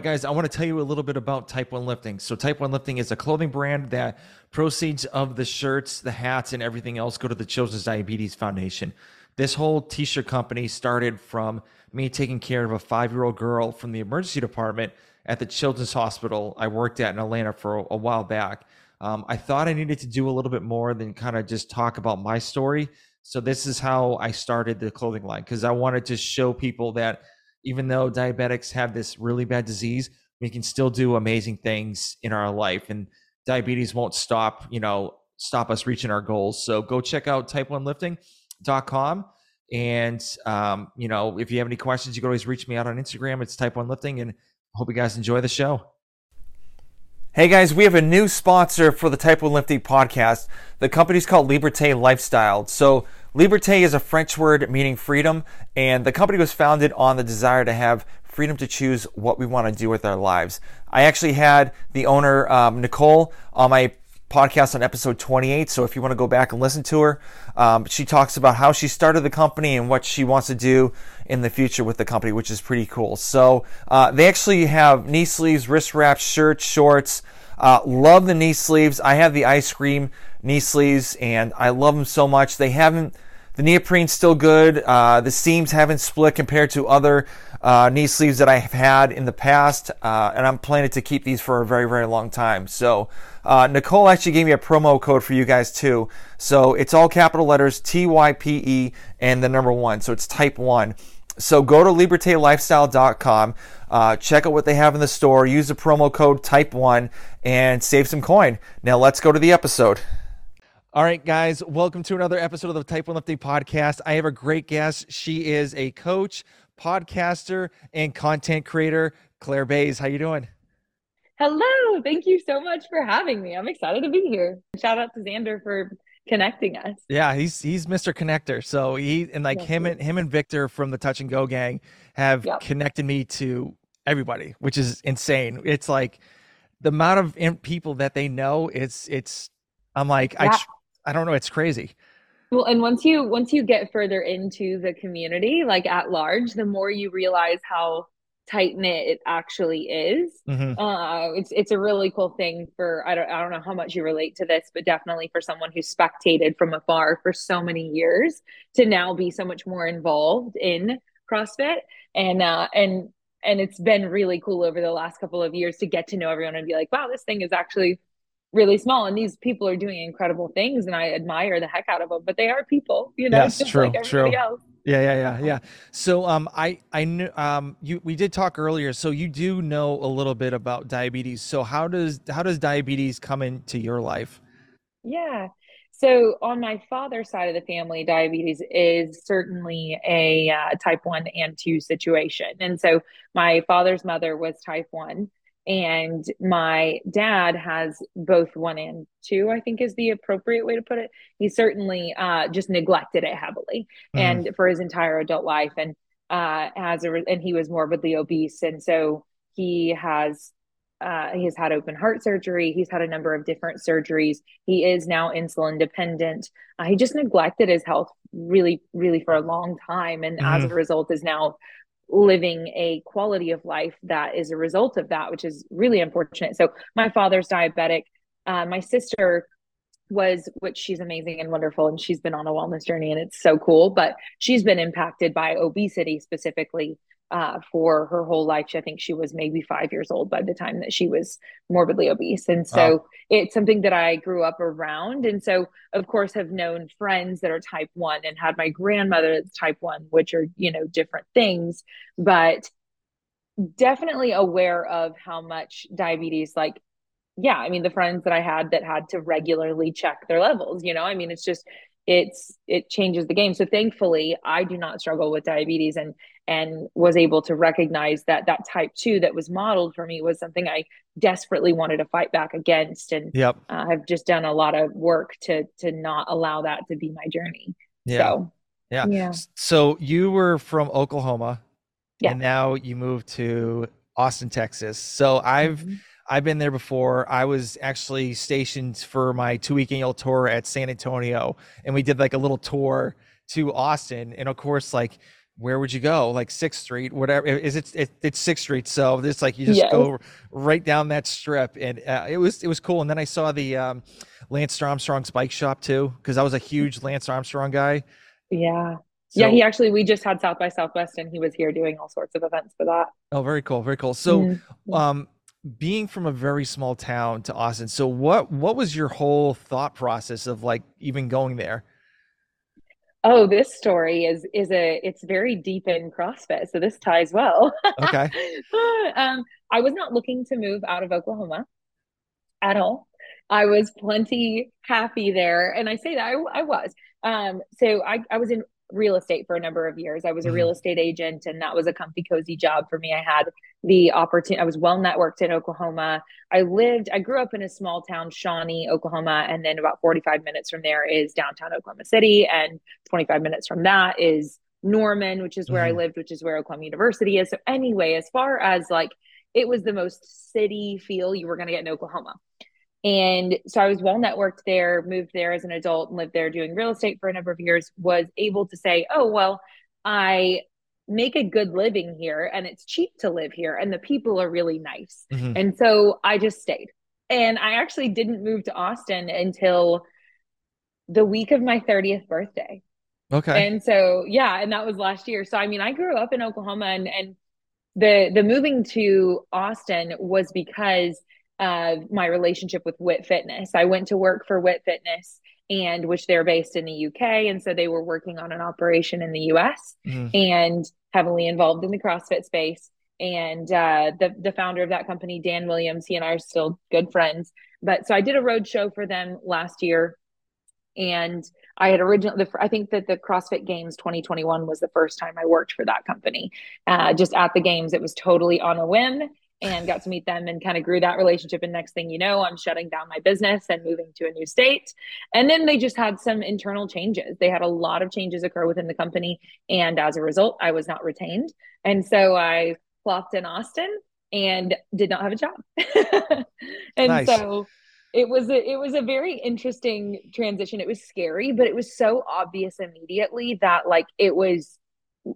Right, guys, I want to tell you a little bit about Type 1 Lifting. So, Type 1 Lifting is a clothing brand that proceeds of the shirts, the hats, and everything else go to the Children's Diabetes Foundation. This whole t shirt company started from me taking care of a five year old girl from the emergency department at the Children's Hospital I worked at in Atlanta for a while back. Um, I thought I needed to do a little bit more than kind of just talk about my story. So, this is how I started the clothing line because I wanted to show people that even though diabetics have this really bad disease, we can still do amazing things in our life. And diabetes won't stop, you know, stop us reaching our goals. So go check out type1lifting.com. And, um, you know, if you have any questions, you can always reach me out on Instagram. It's type one lifting. And hope you guys enjoy the show. Hey guys, we have a new sponsor for the Type 1 Lifting podcast. The company's called Liberté Lifestyle. So, Liberté is a French word meaning freedom, and the company was founded on the desire to have freedom to choose what we want to do with our lives. I actually had the owner, um, Nicole, on my podcast on episode 28. So if you want to go back and listen to her, um, she talks about how she started the company and what she wants to do in the future with the company, which is pretty cool. So uh, they actually have knee sleeves, wrist wraps, shirts, shorts. Uh, love the knee sleeves. I have the ice cream knee sleeves, and I love them so much. They haven't. The neoprene's still good. Uh, the seams haven't split compared to other uh, knee sleeves that I have had in the past, uh, and I'm planning to keep these for a very, very long time. So, uh, Nicole actually gave me a promo code for you guys too. So it's all capital letters T Y P E and the number one. So it's type one. So go to libertelifestyle.com, uh, check out what they have in the store, use the promo code type one, and save some coin. Now let's go to the episode. All right, guys, welcome to another episode of the Type 1 Lifting Podcast. I have a great guest. She is a coach, podcaster, and content creator. Claire Bays, how you doing? Hello. Thank you so much for having me. I'm excited to be here. Shout out to Xander for connecting us. Yeah, he's he's Mr. Connector. So he and like him and him and Victor from the Touch and Go gang have yep. connected me to everybody, which is insane. It's like the amount of people that they know. It's it's. I'm like yeah. I I don't know. It's crazy. Well, and once you once you get further into the community, like at large, the more you realize how tight knit it actually is. Mm-hmm. Uh, it's it's a really cool thing for I don't I don't know how much you relate to this, but definitely for someone who's spectated from afar for so many years to now be so much more involved in CrossFit and uh, and and it's been really cool over the last couple of years to get to know everyone and be like, wow, this thing is actually really small and these people are doing incredible things and I admire the heck out of them but they are people you know yes, true, like true. Else. yeah yeah yeah yeah. So um I I knew um you we did talk earlier so you do know a little bit about diabetes. So how does how does diabetes come into your life? Yeah. So on my father's side of the family diabetes is certainly a uh, type 1 and 2 situation. And so my father's mother was type 1 and my dad has both one and two i think is the appropriate way to put it. He certainly uh, just neglected it heavily mm-hmm. and for his entire adult life. And uh, as a and he was morbidly obese. And so he has uh, he has had open heart surgery. He's had a number of different surgeries. He is now insulin dependent. Uh, he just neglected his health really really for a long time. And mm-hmm. as a result is now living a quality of life that is a result of that, which is really unfortunate. So my father's diabetic. Uh, my sister was, which she's amazing and wonderful, and she's been on a wellness journey, and it's so cool. But she's been impacted by obesity specifically uh, for her whole life. I think she was maybe five years old by the time that she was morbidly obese. And so it's something that I grew up around. And so, of course, have known friends that are type one and had my grandmother that's type one, which are, you know, different things, but definitely aware of how much diabetes, like, yeah, I mean, the friends that I had that had to regularly check their levels, you know, I mean, it's just, it's it changes the game so thankfully i do not struggle with diabetes and and was able to recognize that that type 2 that was modeled for me was something i desperately wanted to fight back against. And yep. uh, i've just done a lot of work to to not allow that to be my journey. Yeah. So, yeah. Yeah. So you were from oklahoma. Yeah. and now you moved to austin texas. So i've mm-hmm. I've been there before. I was actually stationed for my two week annual tour at San Antonio, and we did like a little tour to Austin. And of course, like where would you go? Like Sixth Street, whatever. Is it, it it's Sixth Street? So it's like you just Yes. go right down that strip, and uh, it was it was cool. And then I saw the um, Lance Armstrong's bike shop too, because I was a huge Lance Armstrong guy. Yeah. So, yeah, he actually we just had South by Southwest and he was here doing all sorts of events for that. oh, very cool, very cool. So, Mhm. um, being from a very small town to Austin, so what what was your whole thought process of like even going there? Oh, this story is is a it's very deep in CrossFit, so this ties well. Okay, um, I was not looking to move out of Oklahoma at all. I was plenty happy there, and I say that I, I was. Um, so I I was in real estate for a number of years. I was a real estate agent, and that was a comfy, cozy job for me. I had the opportunity. I was well networked in Oklahoma. I lived. I grew up in a small town, Shawnee, Oklahoma, and then about forty five minutes from there is downtown Oklahoma City, and 25 minutes from that is Norman, which is where I Mhm. lived, which is where Oklahoma University is. So, anyway, as far as like it was the most city feel you were going to get in Oklahoma. And so I was well networked there, moved there as an adult and lived there doing real estate for a number of years, was able to say, oh, well, I make a good living here and it's cheap to live here and the people are really nice. Mhm. And so I just stayed. And I actually didn't move to Austin until the week of my 30th birthday. okay, And so yeah, and that was last year. So I mean, I grew up in Oklahoma and and the the moving to Austin was because of my relationship with Wit Fitness. I went to work for Wit Fitness and which they're based in the UK and so they were working on an operation in the US Mhm. and heavily involved in the CrossFit space. And uh, the the founder of that company, Dan Williams, he and I are still good friends. But so I did a road show for them last year, and I had originally, I think that the CrossFit Games 2021 was the first time I worked for that company. Uh, just at the games, it was totally on a whim and got to meet them and kind of grew that relationship. And next thing you know, I'm shutting down my business and moving to a new state. And then they just had some internal changes. They had a lot of changes occur within the company. And as a result, I was not retained. And so I plopped in Austin and did not have a job. and Nice. so it was a, it was a very interesting transition. It was scary, but it was so obvious immediately that like it was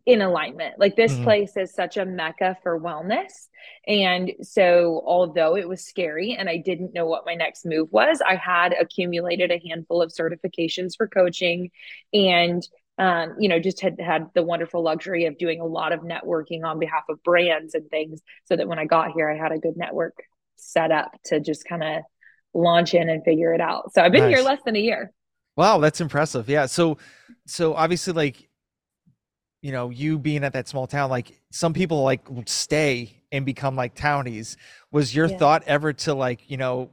in alignment. Like this Mhm. place is such a mecca for wellness. And so although it was scary and I didn't know what my next move was, I had accumulated a handful of certifications for coaching and um, you know, just had had the wonderful luxury of doing a lot of networking on behalf of brands and things so that when I got here I had a good network set up to just kind of launch in and figure it out. So I've been here less than a year. Wow, that's impressive. Yeah. So, so obviously, like, you know, you being at that small town, like some people like stay and become like townies. Was your Yeah. thought ever to like, you know,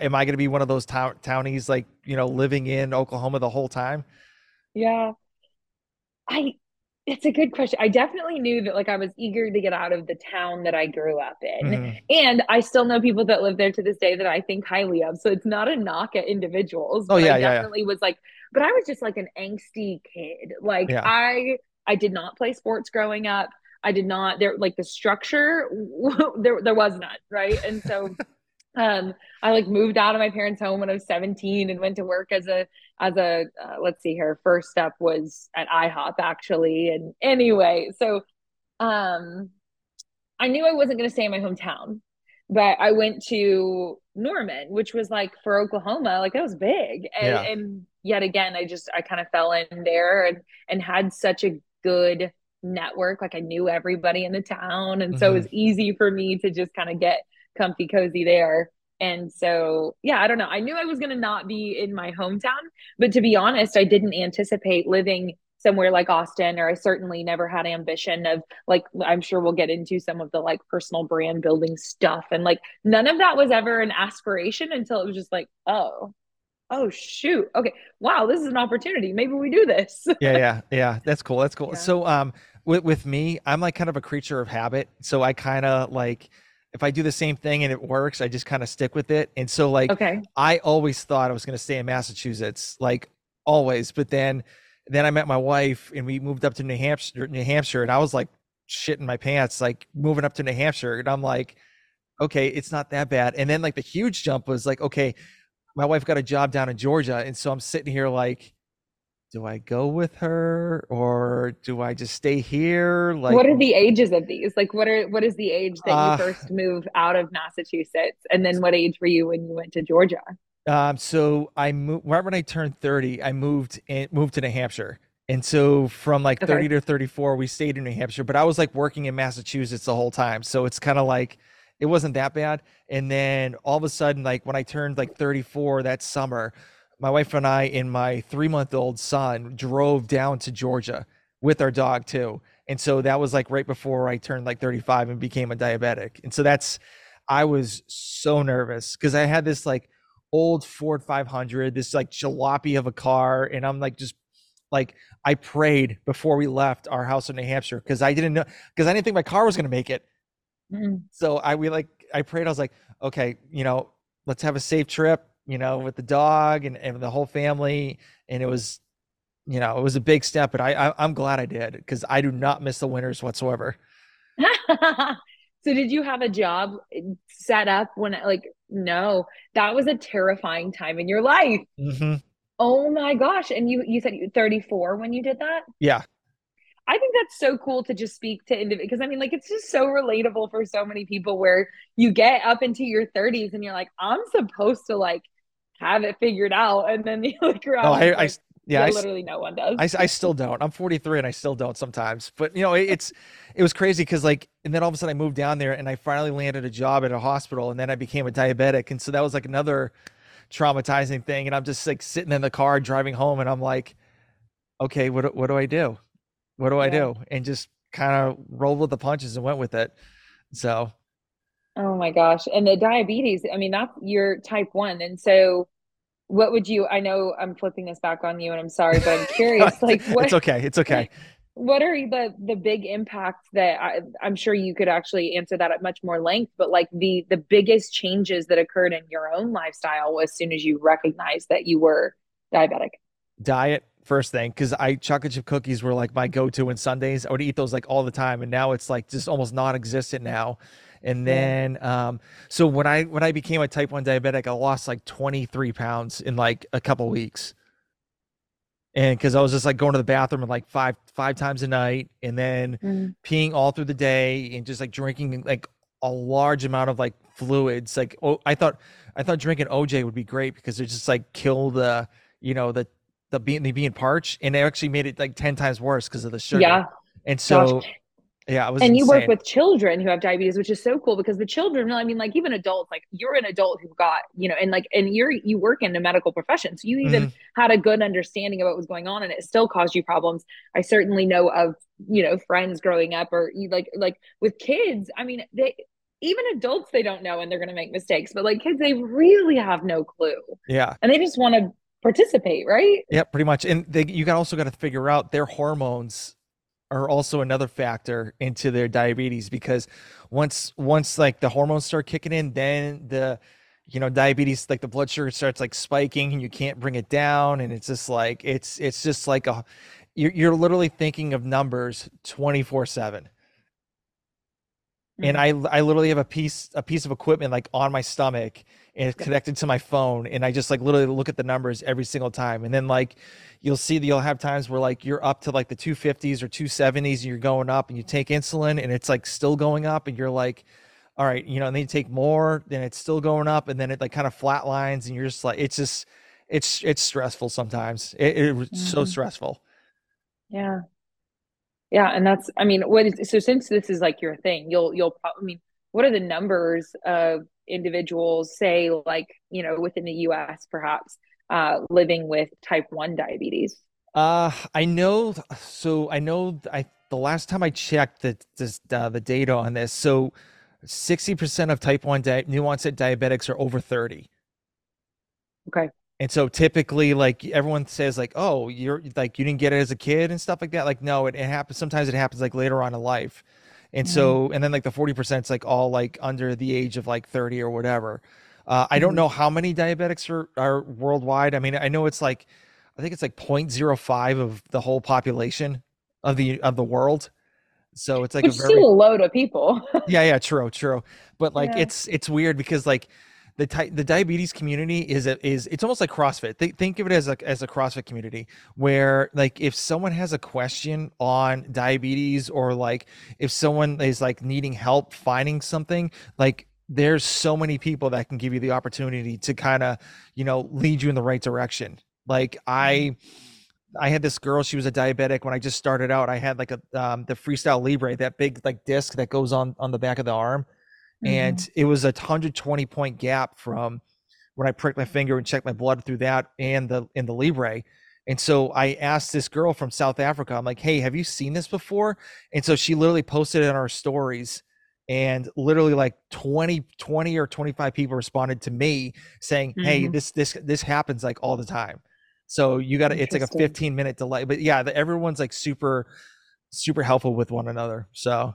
am I going to be one of those town townies, like, you know, living in Oklahoma the whole time? Yeah. I it's a good question. I definitely knew that like I was eager to get out of the town that I grew up in. Mhm. And I still know people that live there to this day that I think highly of. So it's not a knock at individuals. Oh, but yeah, I yeah, yeah. definitely was like, but I was just like an angsty kid. Like Yeah. I I did not play sports growing up. I did not there like the structure there there was none, right? And so um I like moved out of my parents' home when I was 17 and went to work as a as a uh, let's see here first step was at IHOP actually and anyway so um I knew I wasn't going to stay in my hometown but I went to Norman which was like for Oklahoma like that was big and, Yeah. and yet again I just I kind of fell in there and and had such a good network like I knew everybody in the town and so it was mm-hmm. easy for me to just kind of get comfy cozy there and so, yeah, I don't know. I knew I was going to not be in my hometown, but to be honest, I didn't anticipate living somewhere like Austin, or I certainly never had ambition of like, I'm sure we'll get into some of the like personal brand building stuff. And like, none of that was ever an aspiration until it was just like, oh, oh, shoot. Okay. Wow. This is an opportunity. Maybe we do this. yeah, yeah, yeah. That's cool. That's cool. Yeah. So, um, with with me, I'm like kind of a creature of habit. So I kind of like if I do the same thing and it works, I just kind of stick with it. And so, like, okay. I always thought I was going to stay in Massachusetts, like always. But then, then I met my wife and we moved up to New Hampshire, New Hampshire, and I was like shitting my pants, like moving up to New Hampshire, and I'm like, okay, it's not that bad. And then like the huge jump was like, okay, my wife got a job down in Georgia, and so I'm sitting here like, do I go with her or do I just stay here? Like, what are the ages of these? Like, what are what is the age that Uh, you first move out of Massachusetts, and then what age were you when you went to Georgia? um, so I moved right when I turned 30, I moved in, moved to New Hampshire. And so from like Okay. 30 to 34, we stayed in New Hampshire, but I was like working in Massachusetts the whole time. So it's kind of like it wasn't that bad. And then all of a sudden, like when I turned like 34 that summer, my wife and I and my three month old son drove down to Georgia with our dog too. And so that was like right before I turned like 35 and became a diabetic. And so that's, I was so nervous because I had this like old Ford 500, this like jalopy of a car. And I'm like, just like, I prayed before we left our house in New Hampshire because I didn't know, because I didn't think my car was going to make it. Mm. So I, we like, I prayed, I was like, okay, you know, let's have a safe trip, you know, with the dog and, and the whole family. And it was, you know, it was a big step, but I, I I'm glad I did because I do not miss the winters whatsoever. So did you have a job eh, set up when like no, that was a terrifying time in your life. hmm Oh my gosh. And you you said you 34 when you did that? Yeah. I think that's so cool to just speak to individuals because I mean like it's just so relatable for so many people where you get up into your 30s and you're like I'm supposed to like have it figured out and then you look around oh, and I, I, like s- yeah, I, literally no one does. I still don't. I'm 43 and I still don't sometimes. But you know, it, it's it was crazy because like, and then all of a sudden I moved down there and I finally landed a job at a hospital, and then I became a diabetic, and so that was like another traumatizing thing. And I'm just like sitting in the car driving home, and I'm like, okay, what what do I do? What do I do? And just kind of rolled with the punches and went with it. So Oh my gosh. And the diabetes, I mean, that's your type one. And so what would you, I know I'm flipping this back on you and I'm sorry, but I'm curious, like what, it's okay. It's okay. what are the the big impacts that I, I'm sure you could actually answer that at much more length, but like the the biggest changes that occurred in your own lifestyle as soon as you recognized that you were diabetic? diet first thing because I chocolate chip cookies were like my go-to on Sundays. I would eat those like all the time, and now it's like just almost non-existent now. And then, um, so when I when I became a type one diabetic, I lost like 23 pounds in like a couple weeks. And because I was just like going to the bathroom like five five times a night, and then Mm. peeing all through the day, and just like drinking like a large amount of like fluids. Like oh, I thought I thought drinking OJ would be great because it just like kill the you know the the being the being parched, and it actually made it like 10 times worse because of the sugar. Yeah, And gosh. so yeah, it was and you work with children who have diabetes which is so cool because the children i mean like even adults like you're an adult who got you know and like and you're you work in a medical profession so you even Mhm. had a good understanding of what was going on and it still caused you problems i certainly know of you know friends growing up or you like like with kids i mean they even adults they don't know and they're going to make mistakes but like kids they really have no clue Yeah. and they just want to participate right? Yeah, pretty much. And they, you got also got to figure out their hormones are also another factor into their diabetes because once once like the hormones start kicking in, then the you know diabetes like the blood sugar starts like spiking and you can't bring it down. And it's just like it's it's just like a you're, you're literally thinking of numbers 24 7 and mm-hmm. I I literally have a piece a piece of equipment like on my stomach and it's connected to my phone and I just like literally look at the numbers every single time. And then like you'll see that you'll have times where like you're up to like the 250s or 270s and you're going up and you take insulin and it's like still going up and you're like all right you know and then you take more then it's still going up and then it like kind of flatlines and you're just like it's just it's it's stressful sometimes. It, it was so mm-hmm. stressful. Yeah. Yeah, and that's I mean, what is so since this is like your thing, you'll you'll probably I mean, what are the numbers of individuals, say like, you know, within the US perhaps, uh living with type 1 diabetes? Uh, I know. So I know. I the last time I checked the this, uh, the data on this, so sixty percent of type one di new onset diabetics are over thirty, Okay. And so typically, like everyone says, like, oh, you're like you didn't get it as a kid and stuff like that. Like, no, it, it happens. Sometimes it happens like later on in life, and Mhm. so and then like the forty percent is like all like under the age of like thirty or whatever. Uh, I don't Mhm. know how many diabetics are are worldwide. I mean, I know it's like I think it's like 0.05 of the whole population of the of the world. So it's like a Which is very still a load of people. yeah, yeah, true, true. But like Yeah. it's it's weird because like the ty- the diabetes community is a, is it's almost like CrossFit. Th- think of it as a as a CrossFit community where like if someone has a question on diabetes or like if someone is like needing help finding something, like there's so many people that can give you the opportunity to kind of you know lead you in the right direction. Like I. I had this girl. She was a diabetic when I just started out. I had like a um, the Freestyle Libre, that big like disc that goes on on the back of the arm, and Mhm. it was a 120 point gap from when I pricked my finger and checked my blood through that and the in the Libre. And so I asked this girl from South Africa, I'm like, hey, have you seen this before? And so she literally posted it on our stories and literally like 20 20 or 25 people responded to me saying hey Mhm. this this this happens like all the time so you got to it's like a 15 minute delay but yeah the, everyone's like super super helpful with one another so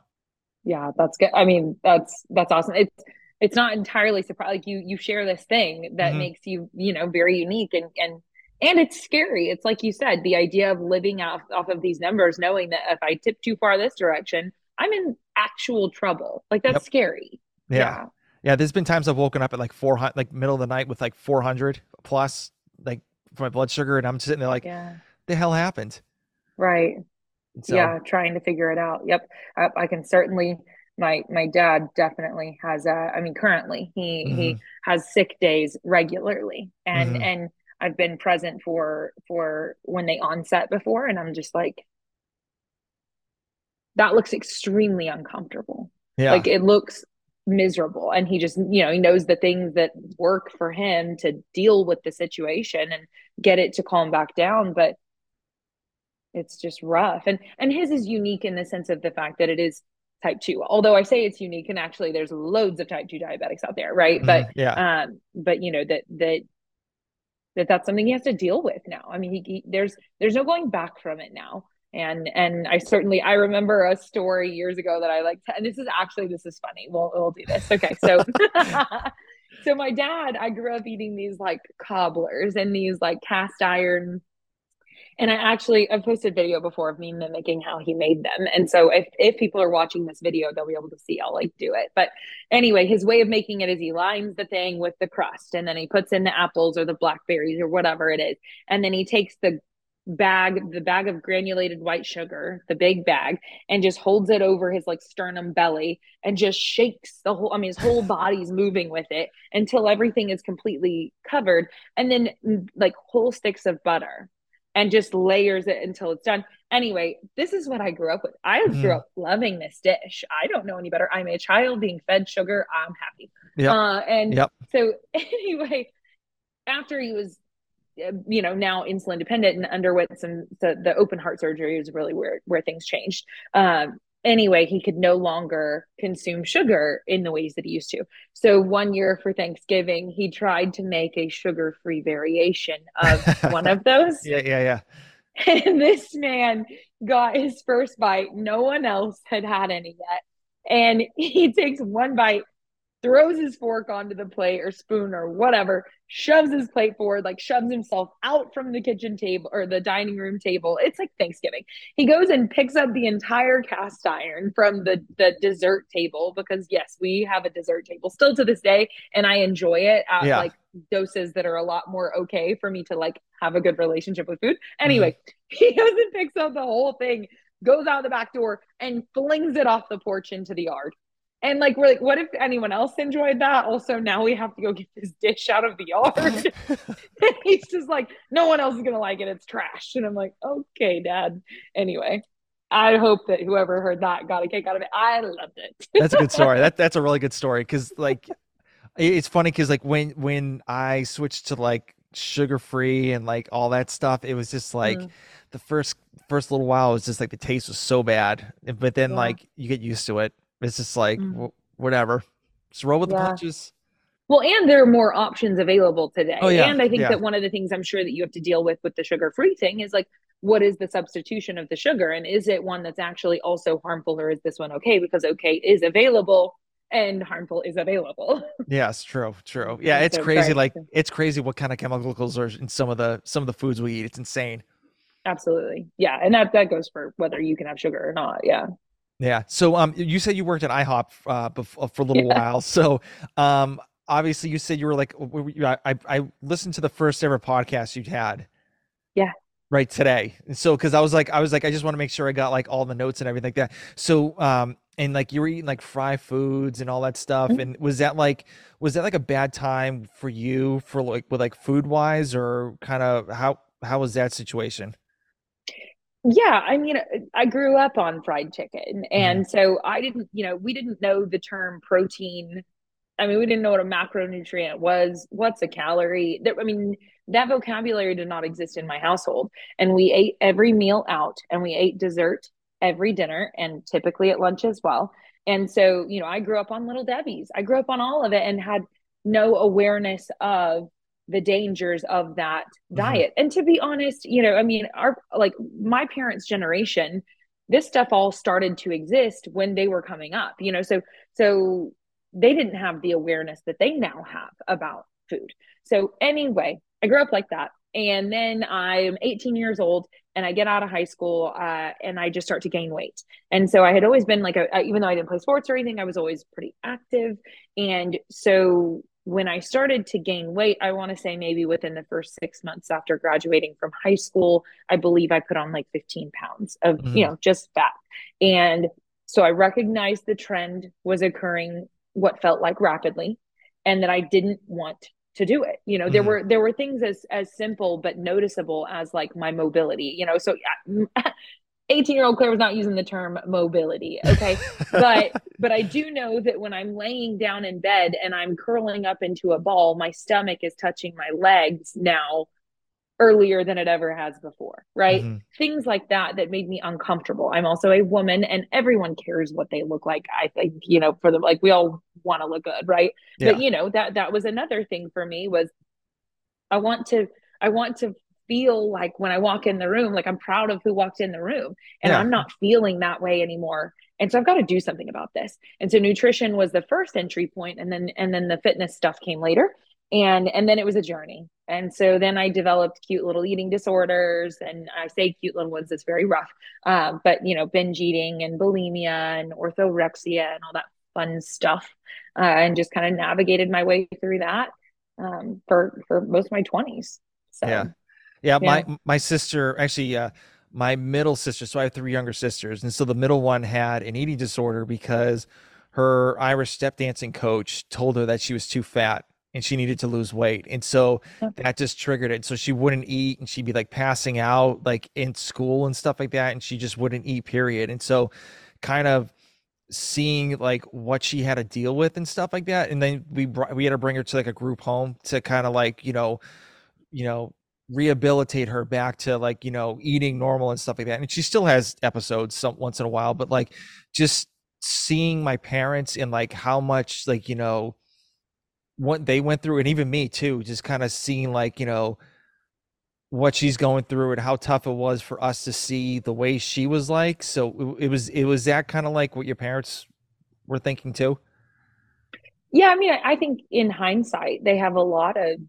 Yeah, that's good. I mean, that's that's awesome. It's it's not entirely surprising. Like you you share this thing that Mhm. makes you, you know, very unique and and and it's scary. It's like you said, the idea of living off off of these numbers, knowing that if I tip too far this direction, I'm in actual trouble. Like that's Yep. scary. yeah. yeah there's been times i've woken up at like 400 like middle of the night with like 400 plus like for my blood sugar and i'm sitting there like Yeah. the hell happened Right. So, yeah, trying to figure it out. Yep. I, I can certainly my my dad definitely has A, I mean currently he he Mhm. has sick days regularly and Mhm. and I've been present for for when they onset before and I'm just like that looks extremely uncomfortable. yeah Like it looks miserable and he just you know he knows the things that work for him to deal with the situation and get it to calm back down but it's just rough. And and his is unique in the sense of the fact that it is type 2 although i say it's unique and actually there's loads of type 2 diabetics out there right? Mhm. but yeah. um but you know that that that that's something he has to deal with now. I mean he, he there's there's no going back from it now. And and i certainly i remember a story years ago that i like to, and this is actually this is funny. We'll we'll do this. Okay. So so my dad i grew up eating these like cobblers and these like cast iron and I actually I've posted video before of me mimicking how he made them. And so if if people are watching this video, they'll be able to see I'll like do it. But anyway, his way of making it is he lines the thing with the crust and then he puts in the apples or the blackberries or whatever it is. And then he takes the bag, the bag of granulated white sugar, the big bag, and just holds it over his like sternum belly and just shakes the whole I mean his whole body's moving with it until everything is completely covered. And then mm, like whole sticks of butter and just layers it until it's done. Anyway, this is what I grew up with. I grew Mm. up loving this dish. I don't know any better. I'm a child being fed sugar. I'm happy. Yep. Uh, and Yep. so anyway, after he was, uh, you know, now insulin dependent and underwent some the, the open heart surgery was really where where things changed. Um, anyway, he could no longer consume sugar in the ways that he used to. So one year for Thanksgiving, he tried to make a sugar free variation of one of those. yeah yeah yeah And this man got his first bite. No one else had had any yet. And he takes one bite, throws his fork onto the plate or spoon or whatever, shoves his plate forward, like shoves himself out from the kitchen table or the dining room table. It's like Thanksgiving. He goes and picks up the entire cast iron from the, the dessert table because, yes, we have a dessert table still to this day. And I enjoy it at Yeah. like doses that are a lot more okay for me to like have a good relationship with food. Anyway, mm-hmm. he goes and picks up the whole thing, goes out the back door, and flings it off the porch into the yard. And like we're like, what if anyone else enjoyed that? Also, now we have to go get this dish out of the yard. and he's just like, no one else is gonna like it. It's trash. And I'm like, okay, Dad. Anyway, I hope that whoever heard that got a kick out of it. I loved it. that's a good story that that's a really good story because like it's funny because like when when i switched to like sugar free and like all that stuff it was just like Mm. the first first little while it was just like the taste was so bad but then Yeah. like you get used to it it's just like Mm. wh- whatever just roll with the Yeah. punches Well, and there are more options available today. Oh, yeah, And I think yeah. that one of the things I'm sure that you have to deal with with the sugar free thing is like, what is the substitution of the sugar? And is it one that's actually also harmful or is this one okay? Because okay is available and harmful is available. yes true true yeah it's so crazy very like it's crazy what kind of chemicals are in some of the some of the foods we eat it's insane Absolutely. Yeah. And that, that goes for whether you can have sugar or not. Yeah. Yeah. So um you said you worked at IHOP uh bef- for a little Yeah. while. So um obviously you said you were like I I listened to the first ever podcast you'd had. Yeah. Right today. And so cuz I was like I was like I just want to make sure I got like all the notes and everything like that. So um and like you were eating like fry foods and all that stuff mm-hmm. and was that like was that like a bad time for you for like with like food wise or kind of how how was that situation? Yeah, I mean, I grew up on fried chicken. And mm-hmm. so I didn't, you know, we didn't know the term protein I mean, we didn't know what a macronutrient was. What's a calorie? I mean, that vocabulary did not exist in my household. And we ate every meal out and we ate dessert every dinner and typically at lunch as well. And so, you know, I grew up on Little Debbie's. I grew up on all of it and had no awareness of the dangers of that mm-hmm. diet. And to be honest, you know, I mean, our like my parents' generation, this stuff all started to exist when they were coming up, you know. So so they didn't have the awareness that they now have about food. So, anyway, I grew up like that. And then I'm 18 years old and I get out of high school uh, and I just start to gain weight. And so I had always been like, a, even though I didn't play sports or anything, I was always pretty active. And so when I started to gain weight, I want to say maybe within the first six months after graduating from high school, I believe I put on like 15 pounds of, mm-hmm. you know, just fat. And so I recognized the trend was occurring what felt like rapidly and that I didn't want to do it. You know, mm-hmm. there were there were things as as simple but noticeable as like my mobility, you know. So 18 year old Claire was not using the term mobility. Okay. but, but I do know that when I'm laying down in bed and I'm curling up into a ball, my stomach is touching my legs now earlier than it ever has before, right? Mm-hmm. Things like that that made me uncomfortable. I'm also a woman and everyone cares what they look like. I think, you know, for them like we all want to look good, right? Yeah. But you know, that that was another thing for me was I want to I want to feel like when I walk in the room like I'm proud of who walked in the room and yeah. I'm not feeling that way anymore. And so I've got to do something about this. And so nutrition was the first entry point and then and then the fitness stuff came later and and then it was a journey and so then i developed cute little eating disorders and i say cute little ones it's very rough uh, but you know binge eating and bulimia and orthorexia and all that fun stuff uh, and just kind of navigated my way through that um, for for most of my 20s so yeah yeah, yeah. my my sister actually uh, my middle sister so i have three younger sisters and so the middle one had an eating disorder because her irish step dancing coach told her that she was too fat and she needed to lose weight. And so that just triggered it. So she wouldn't eat and she'd be like passing out like in school and stuff like that. And she just wouldn't eat, period. And so kind of seeing like what she had to deal with and stuff like that. And then we brought, we had to bring her to like a group home to kind of like, you know, you know, rehabilitate her back to like, you know, eating normal and stuff like that. And she still has episodes some once in a while, but like just seeing my parents and like how much like, you know, what they went through and even me too just kind of seeing like you know what she's going through and how tough it was for us to see the way she was like so it, it was it was that kind of like what your parents were thinking too yeah i mean i think in hindsight they have a lot of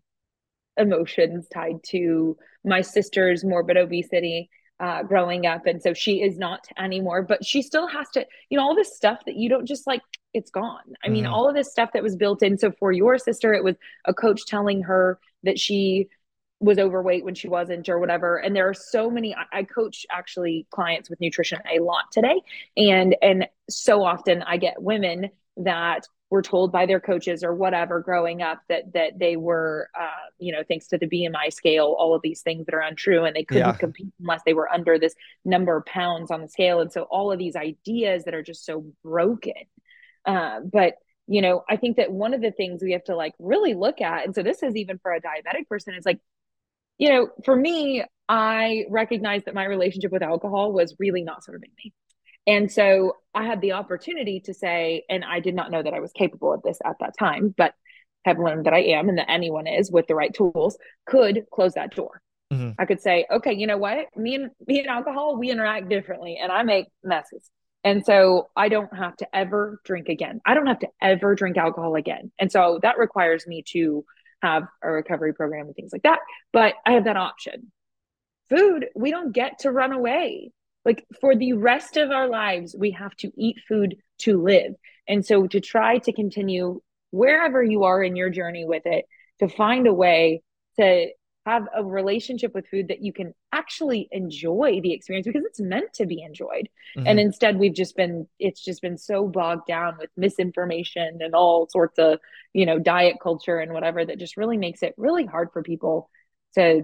emotions tied to my sister's morbid obesity uh, growing up. And so she is not anymore, but she still has to, you know, all this stuff that you don't just like, it's gone. I mean, mm-hmm. all of this stuff that was built in. So for your sister, it was a coach telling her that she was overweight when she wasn't or whatever and there are so many I, I coach actually clients with nutrition a lot today and and so often i get women that were told by their coaches or whatever growing up that that they were uh, you know thanks to the bmi scale all of these things that are untrue and they couldn't yeah. compete unless they were under this number of pounds on the scale and so all of these ideas that are just so broken uh, but you know i think that one of the things we have to like really look at and so this is even for a diabetic person is like you know for me i recognize that my relationship with alcohol was really not serving me and so I had the opportunity to say, and I did not know that I was capable of this at that time, but have learned that I am and that anyone is with the right tools could close that door. Mm-hmm. I could say, okay, you know what? Me and me and alcohol, we interact differently and I make messes. And so I don't have to ever drink again. I don't have to ever drink alcohol again. And so that requires me to have a recovery program and things like that. But I have that option. Food, we don't get to run away like for the rest of our lives we have to eat food to live and so to try to continue wherever you are in your journey with it to find a way to have a relationship with food that you can actually enjoy the experience because it's meant to be enjoyed. Mm-hmm. And instead we've just been it's just been so bogged down with misinformation and all sorts of, you know, diet culture and whatever that just really makes it really hard for people to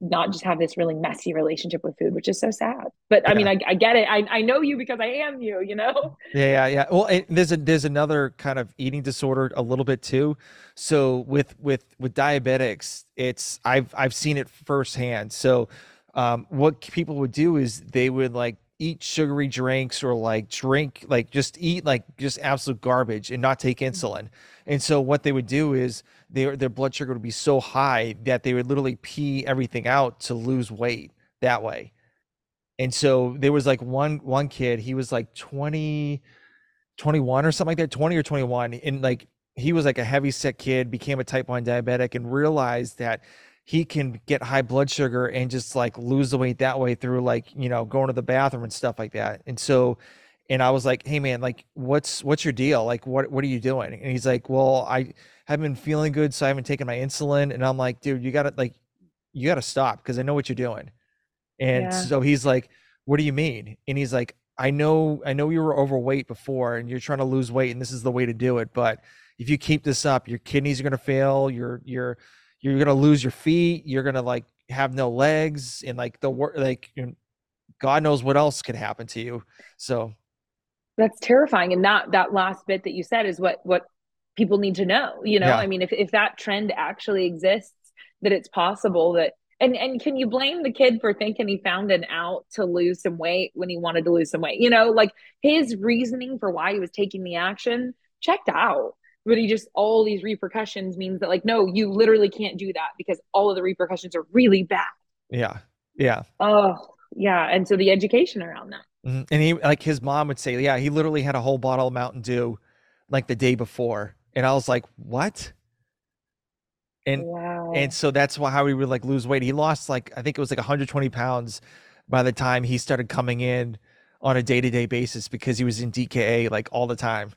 not just have this really messy relationship with food, which is so sad. But I mean, I, I, get it. I, I know you because I am you, you know? Yeah, yeah, yeah. Well, there's a, there's another kind of eating disorder a little bit too. So with, with, with diabetics, it's, I've, I've seen it firsthand. So, um, what people would do is they would like eat sugary drinks or like drink, like just eat like just absolute garbage and not take mm-hmm. insulin. And so what they would do is their their blood sugar would be so high that they would literally pee everything out to lose weight that way. And so there was like one one kid, he was like 20 21 or something like that, 20 or 21 and like he was like a heavy set kid, became a type 1 diabetic and realized that he can get high blood sugar and just like lose the weight that way through like, you know, going to the bathroom and stuff like that. And so and I was like, "Hey man, like what's what's your deal? Like what what are you doing?" And he's like, "Well, I haven't been feeling good, so I haven't taken my insulin." And I'm like, "Dude, you got to like you got to stop because I know what you're doing." And yeah. so he's like, "What do you mean?" And he's like, "I know I know you were overweight before and you're trying to lose weight and this is the way to do it, but if you keep this up, your kidneys are going to fail, you're you're you're going to lose your feet, you're going to like have no legs and like the work like God knows what else could happen to you." So that's terrifying and that that last bit that you said is what what people need to know you know? Yeah. i mean if, if that trend actually exists that it's possible that and and can you blame the kid for thinking he found an out to lose some weight when he wanted to lose some weight? You know like his reasoning for why he was taking the action checked out. But he just all these repercussions means that like no you literally can't do that because all of the repercussions are really bad. Yeah. Yeah. Oh yeah. And so the education around that. Mm-hmm. And he like his mom would say, yeah, he literally had a whole bottle of Mountain Dew like the day before. And I was like, what? And wow. and so that's why how he would like lose weight. He lost like I think it was like 120 pounds by the time he started coming in on a day-to-day basis because he was in DKA like all the time.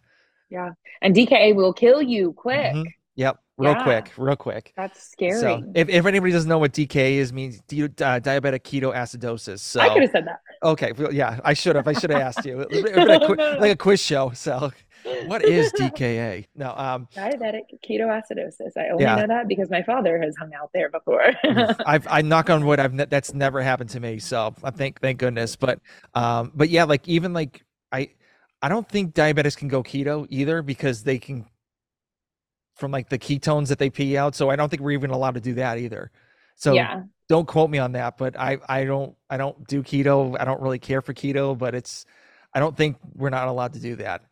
Yeah. And DKA will kill you quick. Mm-hmm. Yep real yeah. quick, real quick. That's scary. So if, if anybody doesn't know what DK is, means di- uh, diabetic ketoacidosis. So I could have said that. Okay, well, yeah, I should have. I should have asked you. a, like a quiz show. So what is DKA? No, um, diabetic ketoacidosis. I only yeah. know that because my father has hung out there before. I've I knock on wood. I've ne- that's never happened to me. So I think thank goodness. But um, but yeah, like even like I. I don't think diabetics can go keto either because they can from like the ketones that they pee out. So I don't think we're even allowed to do that either. So yeah. don't quote me on that, but I I don't I don't do keto. I don't really care for keto, but it's I don't think we're not allowed to do that.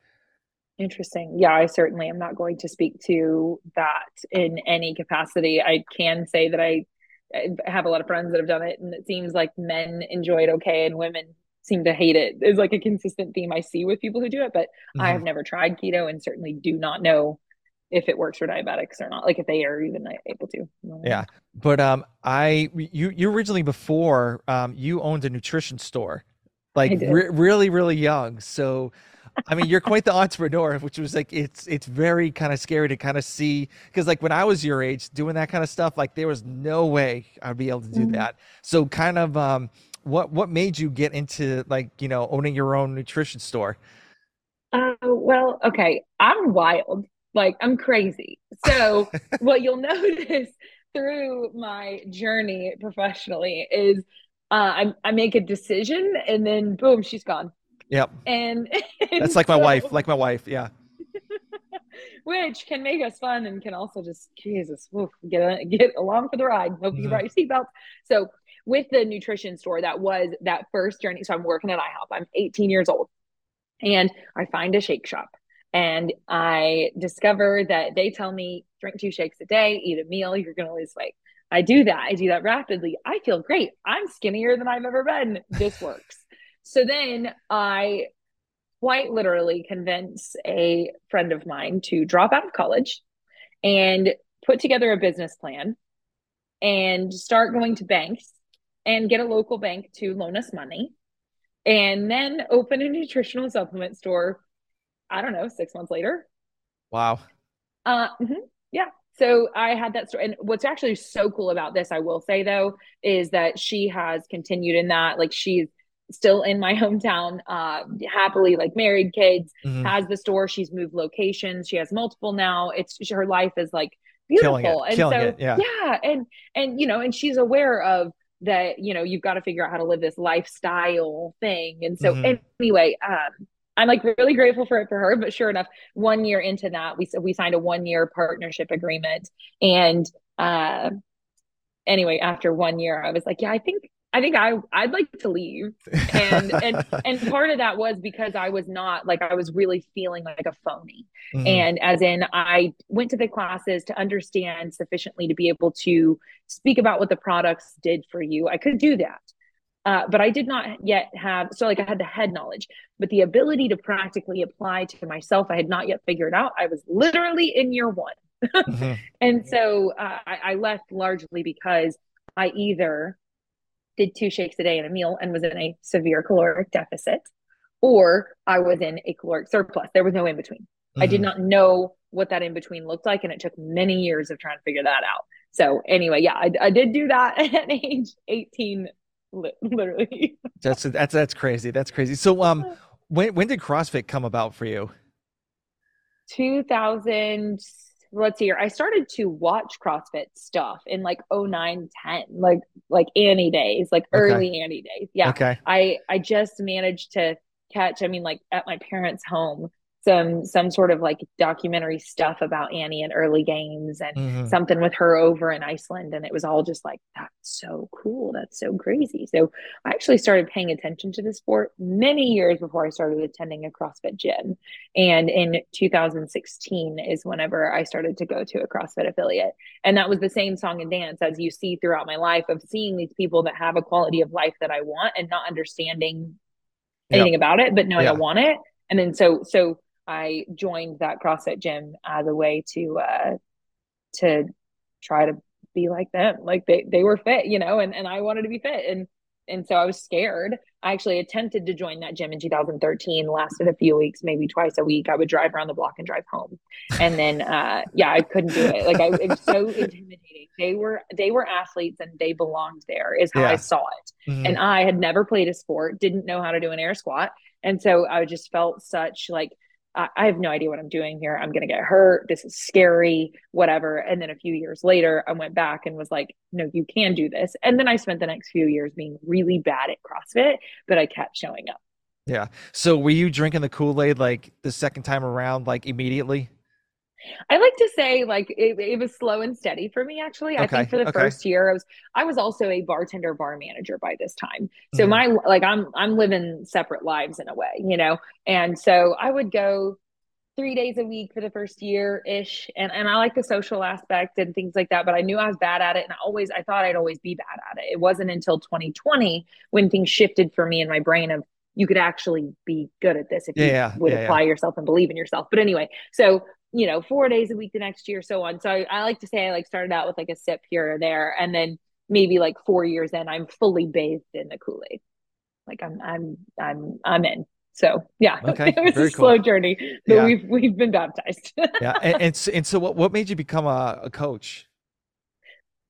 Interesting. Yeah, I certainly am not going to speak to that in any capacity. I can say that I, I have a lot of friends that have done it, and it seems like men enjoy it okay, and women seem to hate it. Is like a consistent theme I see with people who do it. But mm-hmm. I have never tried keto, and certainly do not know if it works for diabetics or not like if they are even able to yeah but um i you you originally before um you owned a nutrition store like re- really really young so i mean you're quite the entrepreneur which was like it's it's very kind of scary to kind of see because like when i was your age doing that kind of stuff like there was no way i'd be able to do mm-hmm. that. So kind of um what what made you get into like you know owning your own nutrition store? Uh, well okay i'm wild like I'm crazy. So what you'll notice through my journey professionally is uh, I, I make a decision and then boom, she's gone. Yep. And, and that's like so, my wife, like my wife. Yeah. which can make us fun and can also just Jesus oof, get get along for the ride. Hope you mm-hmm. brought your seatbelts. So with the nutrition store, that was that first journey. So I'm working at IHOP. I'm 18 years old, and I find a shake shop and I discover that they tell me drink two shakes a day, eat a meal, you're going to lose weight. I do that. I do that rapidly. I feel great. I'm skinnier than I've ever been. This works. so then I quite literally convince a friend of mine to drop out of college and put together a business plan and start going to banks and get a local bank to loan us money and then open a nutritional supplement store I don't know, six months later. Wow. Uh, mm-hmm. yeah. So I had that story. And what's actually so cool about this, I will say though, is that she has continued in that. Like she's still in my hometown, uh, happily like married, kids, mm-hmm. has the store. She's moved locations. She has multiple now. It's her life is like beautiful. And Killing so it. Yeah. yeah. And and you know, and she's aware of that, you know, you've got to figure out how to live this lifestyle thing. And so mm-hmm. anyway, um, I'm like really grateful for it for her. But sure enough, one year into that, we we signed a one year partnership agreement. And uh, anyway, after one year, I was like, yeah, I think I think I I'd like to leave. And and and part of that was because I was not like I was really feeling like a phony. Mm-hmm. And as in I went to the classes to understand sufficiently to be able to speak about what the products did for you. I could do that. Uh, but I did not yet have so like I had the head knowledge, but the ability to practically apply to myself, I had not yet figured out. I was literally in year one, mm-hmm. and so uh, I, I left largely because I either did two shakes a day and a meal and was in a severe caloric deficit, or I was in a caloric surplus. There was no in between. Mm-hmm. I did mm-hmm. not know what that in between looked like, and it took many years of trying to figure that out. So anyway, yeah, I, I did do that at age 18, literally. that's that's that's crazy. That's crazy. So um, when when did CrossFit come about for you? 2000 let's see here. I started to watch CrossFit stuff in like 09, 10, like like Annie days, like okay. early Annie days. Yeah. Okay. I I just managed to catch, I mean, like at my parents' home, some some sort of like documentary stuff about Annie and early games and mm-hmm. something with her over in Iceland and it was all just like that's so cool that's so crazy so I actually started paying attention to the sport many years before I started attending a CrossFit gym and in 2016 is whenever I started to go to a CrossFit affiliate and that was the same song and dance as you see throughout my life of seeing these people that have a quality of life that I want and not understanding anything yep. about it but knowing yeah. I want it and then so so I joined that CrossFit gym as a way to uh, to try to be like them. Like they they were fit, you know, and and I wanted to be fit, and and so I was scared. I actually attempted to join that gym in 2013. Lasted a few weeks, maybe twice a week. I would drive around the block and drive home, and then uh, yeah, I couldn't do it. Like I, it was so intimidating. They were they were athletes and they belonged there. Is how yeah. I saw it. Mm-hmm. And I had never played a sport, didn't know how to do an air squat, and so I just felt such like I, have no idea what I'm doing here. I'm going to get hurt. This is scary, whatever. And then a few years later, I went back and was like, no, you can do this. And then I spent the next few years being really bad at CrossFit, but I kept showing up. Yeah. So were you drinking the Kool Aid like the second time around, like immediately? I like to say like it, it was slow and steady for me actually. Okay, I think for the okay. first year I was I was also a bartender bar manager by this time. So mm-hmm. my like I'm I'm living separate lives in a way, you know. And so I would go 3 days a week for the first year ish and and I like the social aspect and things like that, but I knew I was bad at it and I always I thought I'd always be bad at it. It wasn't until 2020 when things shifted for me in my brain of you could actually be good at this if yeah, you yeah, would yeah, apply yourself and believe in yourself. But anyway, so you know, four days a week the next year, so on. So I, I like to say I like started out with like a sip here or there, and then maybe like four years in, I'm fully bathed in the Kool Aid. Like I'm, I'm, I'm, I'm in. So yeah, okay, it was Very a cool. slow journey, but yeah. we've we've been baptized. yeah, and, and and so what what made you become a, a coach?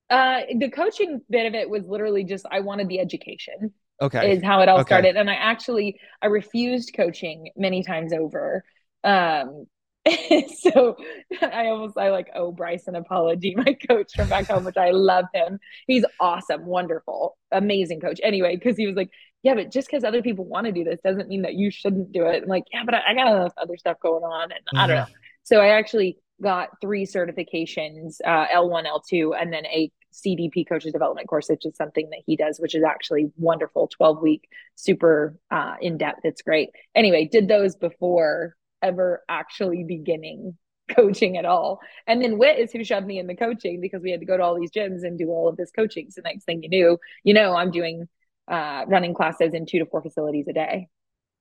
Uh, the coaching bit of it was literally just I wanted the education. Okay, is how it all okay. started, and I actually I refused coaching many times over um so I almost I like owe Bryce an apology, my coach from back home, which I love him. He's awesome, wonderful, amazing coach. Anyway, because he was like, Yeah, but just because other people want to do this doesn't mean that you shouldn't do it. I'm like, Yeah, but I, I got enough other stuff going on, and mm-hmm. I don't know. So I actually got three certifications, uh, L1, L2, and then a CDP coaches development course, which is something that he does, which is actually wonderful, 12 week, super uh, in depth. It's great. Anyway, did those before ever actually beginning coaching at all. And then Whit is who shoved me in the coaching because we had to go to all these gyms and do all of this coaching. So next thing you knew, you know, I'm doing uh, running classes in two to four facilities a day.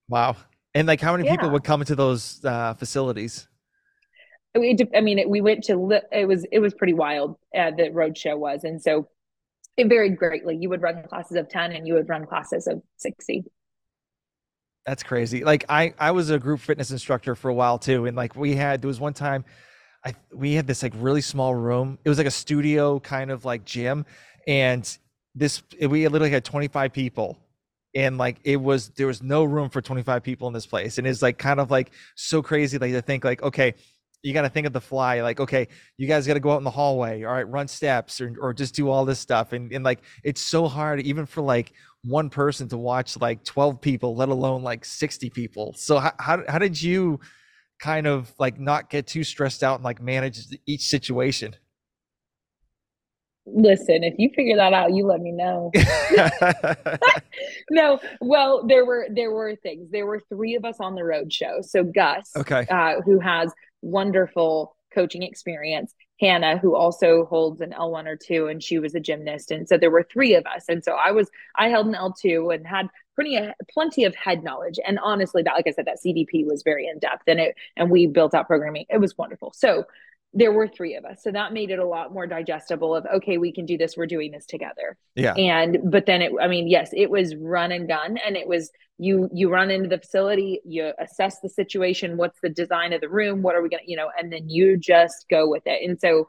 Wow. And like how many yeah. people would come into those uh, facilities? We, I mean, it, we went to, it was, it was pretty wild. Uh, the road show was. And so it varied greatly. You would run classes of 10 and you would run classes of 60. That's crazy. Like I, I was a group fitness instructor for a while too, and like we had there was one time, I we had this like really small room. It was like a studio kind of like gym, and this we literally had 25 people and like it was there was no room for 25 people in this place and it's like kind of like so crazy like to think like okay you got to think of the fly like okay you guys got to go out in the hallway all right run steps or, or just do all this stuff and, and like it's so hard even for like one person to watch like 12 people let alone like 60 people. So how, how, how did you kind of like not get too stressed out and like manage each situation? Listen if you figure that out you let me know. No well there were there were things. There were three of us on the road show. So gus okay. uh, who has wonderful coaching experience hannah who also holds an l1 or 2 and she was a gymnast and so there were three of us. And so i was i held an l2 and had pretty uh, plenty of head knowledge. And honestly that like i said that cdp was very in depth and it and we built out programming. It was wonderful. So there were three of us. So that made it a lot more digestible of okay we can do this. We're doing this together. Yeah. And but then it i mean yes it was run and gun and it was you you run into the facility you assess the situation. What's the design of the room? What are we gonna you know and then you just go with it. And so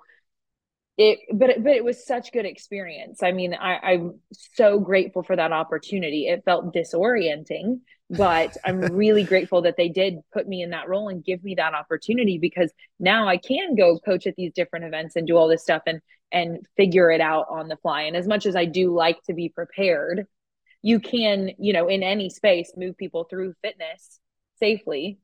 it but it, but it was such good experience. I mean I, i'm so grateful for that opportunity. It felt disorienting but i'm really grateful that they did put me in that role and give me that opportunity because now i can go coach at these different events and do all this stuff and and figure it out on the fly. And as much as i do like to be prepared you can you know in any space move people through fitness safely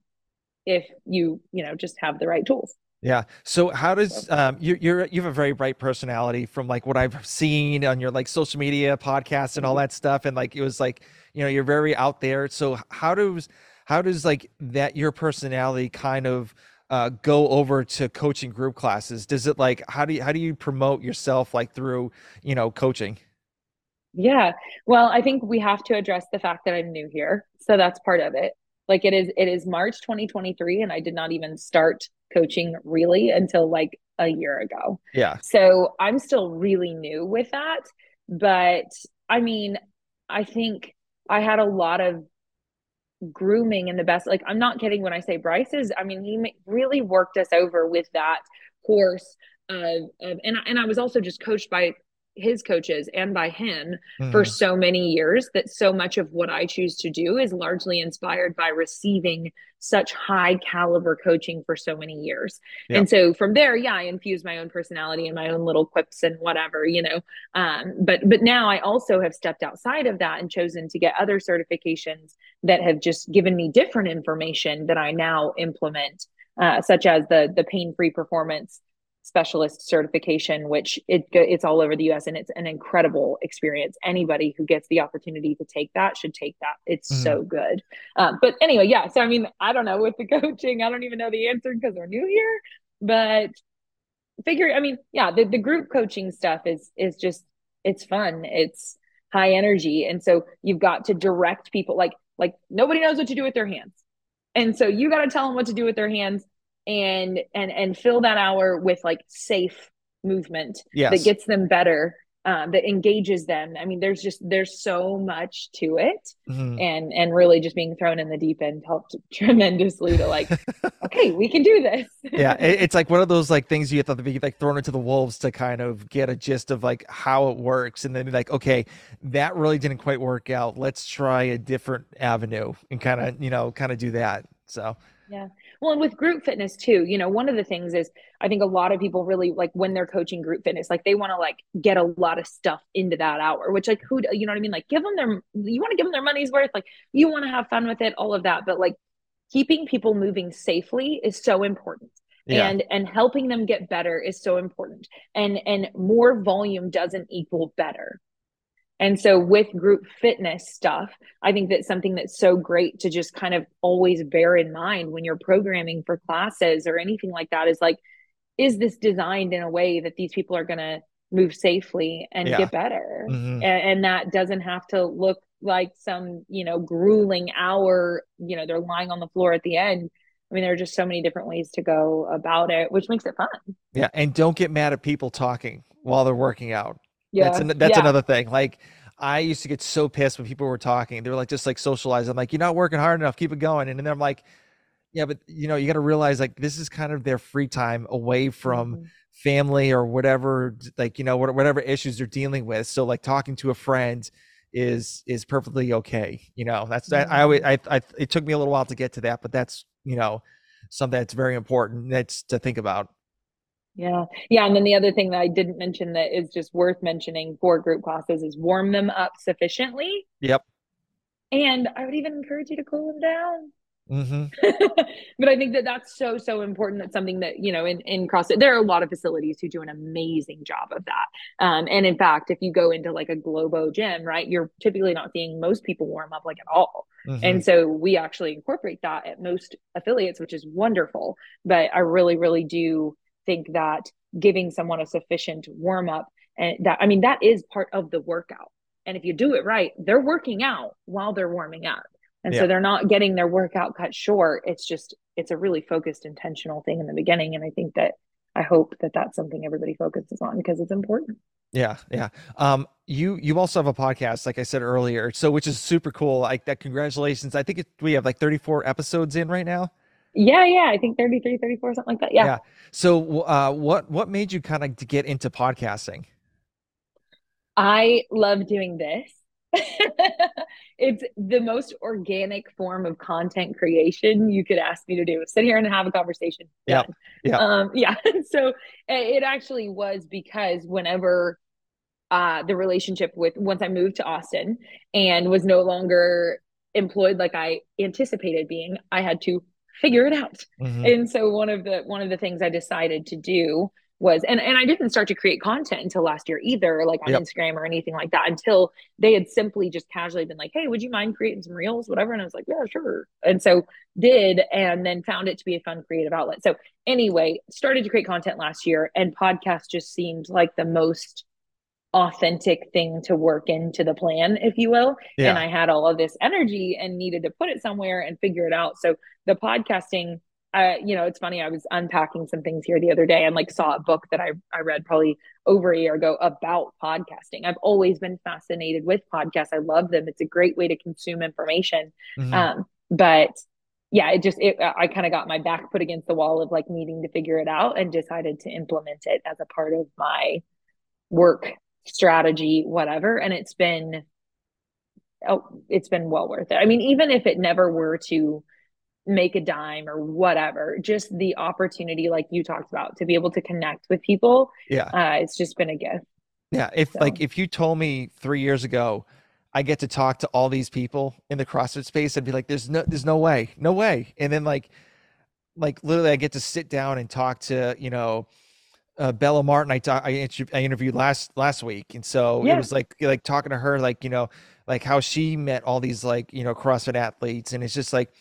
if you you know just have the right tools yeah. So how does um you you're you have a very bright personality from like what I've seen on your like social media podcasts and all mm-hmm. that stuff and like it was like you know you're very out there. So how does how does like that your personality kind of uh, go over to coaching group classes? Does it like how do you how do you promote yourself like through you know coaching? Yeah. Well, I think we have to address the fact that I'm new here. So that's part of it. Like it is it is March 2023 and I did not even start coaching really until like a year ago. Yeah. So I'm still really new with that. But I mean, I think I had a lot of grooming in the best. Like, I'm not kidding when I say Bryce is, I mean, he really worked us over with that course of, of and, and I was also just coached by his coaches and by him mm-hmm. for so many years that so much of what I choose to do is largely inspired by receiving such high caliber coaching for so many years. Yep. And so from there, yeah, I infuse my own personality and my own little quips and whatever, you know. Um, but but now I also have stepped outside of that and chosen to get other certifications that have just given me different information that I now implement, uh, such as the the pain free performance specialist certification, which it it's all over the U.S. and it's an incredible experience. Anybody who gets the opportunity to take that should take that. It's mm-hmm. so good. Um, but anyway, yeah. So I mean, I don't know with the coaching, I don't even know the answer because we're new here. But figure, I mean, yeah, the the group coaching stuff is is just it's fun. It's high energy, and so you've got to direct people. Like like nobody knows what to do with their hands. And so you got to tell them what to do with their hands and and and fill that hour with like safe movement yes. that gets them better um, that engages them. I mean there's just there's so much to it mm-hmm. and and really just being thrown in the deep end helped tremendously to like okay we can do this. Yeah it's like one of those like things you have to be like thrown into the wolves to kind of get a gist of like how it works and then be like okay that really didn't quite work out. Let's try a different avenue and kind of you know kind of do that. So yeah well, and with group fitness too, you know, one of the things is I think a lot of people really like when they're coaching group fitness, like they want to like get a lot of stuff into that hour, which like who, you know what I mean? Like give them their, you want to give them their money's worth, like you want to have fun with it, all of that. But like keeping people moving safely is so important. Yeah. and and helping them get better is so important and and more volume doesn't equal better and so with group fitness stuff, I think that's something that's so great to just kind of always bear in mind when you're programming for classes or anything like that is like, is this designed in a way that these people are going to move safely and yeah. get better? Mm-hmm. And, and that doesn't have to look like some, you know, grueling hour, you know, they're lying on the floor at the end. I mean, there are just so many different ways to go about it, which makes it fun. Yeah. And don't get mad at people talking while they're working out. Yeah. That's an, that's yeah. another thing. Like I used to get so pissed when people were talking. They were like just like socializing. I'm like, you're not working hard enough. Keep it going. And then I'm like, Yeah, but you know, you got to realize like this is kind of their free time away from Mhm. family or whatever, like you know, whatever issues they're dealing with. So like talking to a friend is is perfectly okay. You know, that's that. I always, I, I, it took me a little while to get to that, but that's you know, something that's very important. That's to think about. Yeah. Yeah. And then the other thing that I didn't mention that is just worth mentioning for group classes is warm them up sufficiently. Yep. And I would even encourage you to cool them down. Mm-hmm. but I think that that's so so important. That's something that you know in in CrossFit there are a lot of facilities who do an amazing job of that. Um, and in fact, if you go into like a Globo gym, right, you're typically not seeing most people warm up like at all. hmm And so we actually incorporate that at most affiliates, which is wonderful. But I really really do think that giving someone a sufficient warm up and that I mean that is part of the workout. And if you do it right, they're working out while they're warming up. And Yeah. so they're not getting their workout cut short. It's just, it's a really focused, intentional thing in the beginning. And I think that I hope that that's something everybody focuses on because it's important. Yeah, yeah. Um, you you also have a podcast, like I said earlier, so which is super cool. Like that. Congratulations. I think it, we have like 34 episodes in right now. Yeah, yeah. I think 33, 34, something like that. Yeah. Yeah. So, uh, what what made you kind of get into podcasting? I love doing this. it's the most organic form of content creation you could ask me to do. Sit here and have a conversation. Yeah. Yep. Um, yeah. So it actually was because whenever uh, the relationship with once I moved to Austin and was no longer employed like I anticipated being, I had to figure it out. Mhm. And so one of the one of the things I decided to do was and and I didn't start to create content until last year either, like on Yep. Instagram or anything like that, until they had simply just casually been like, Hey, would you mind creating some reels, whatever? And I was like, Yeah, sure. And so did and then found it to be a fun creative outlet. So anyway, started to create content last year and podcast just seemed like the most authentic thing to work into the plan, if you will. Yeah. And I had all of this energy and needed to put it somewhere and figure it out. So the podcasting, uh, you know, it's funny. I was unpacking some things here the other day and like saw a book that I, I read probably over a year ago about podcasting. I've always been fascinated with podcasts. I love them. It's a great way to consume information. Mhm. Um, but yeah, it just it I kind of got my back put against the wall of like needing to figure it out and decided to implement it as a part of my work strategy, whatever. And it's been oh, it's been well worth it. I mean, even if it never were to make a dime or whatever, just the opportunity, like you talked about, to be able to connect with people, yeah. uh, it's just been a gift. Yeah. If So- like if you told me three years ago, I get to talk to all these people in the CrossFit space, I'd be like, "There's no, there's no way, no way." And then like, like literally, I get to sit down and talk to you know, uh, Bella Martin. I talk, I, I interviewed last last week, and so it was like like talking to her, like you know, like how she met all these like you know CrossFit athletes, and it's just like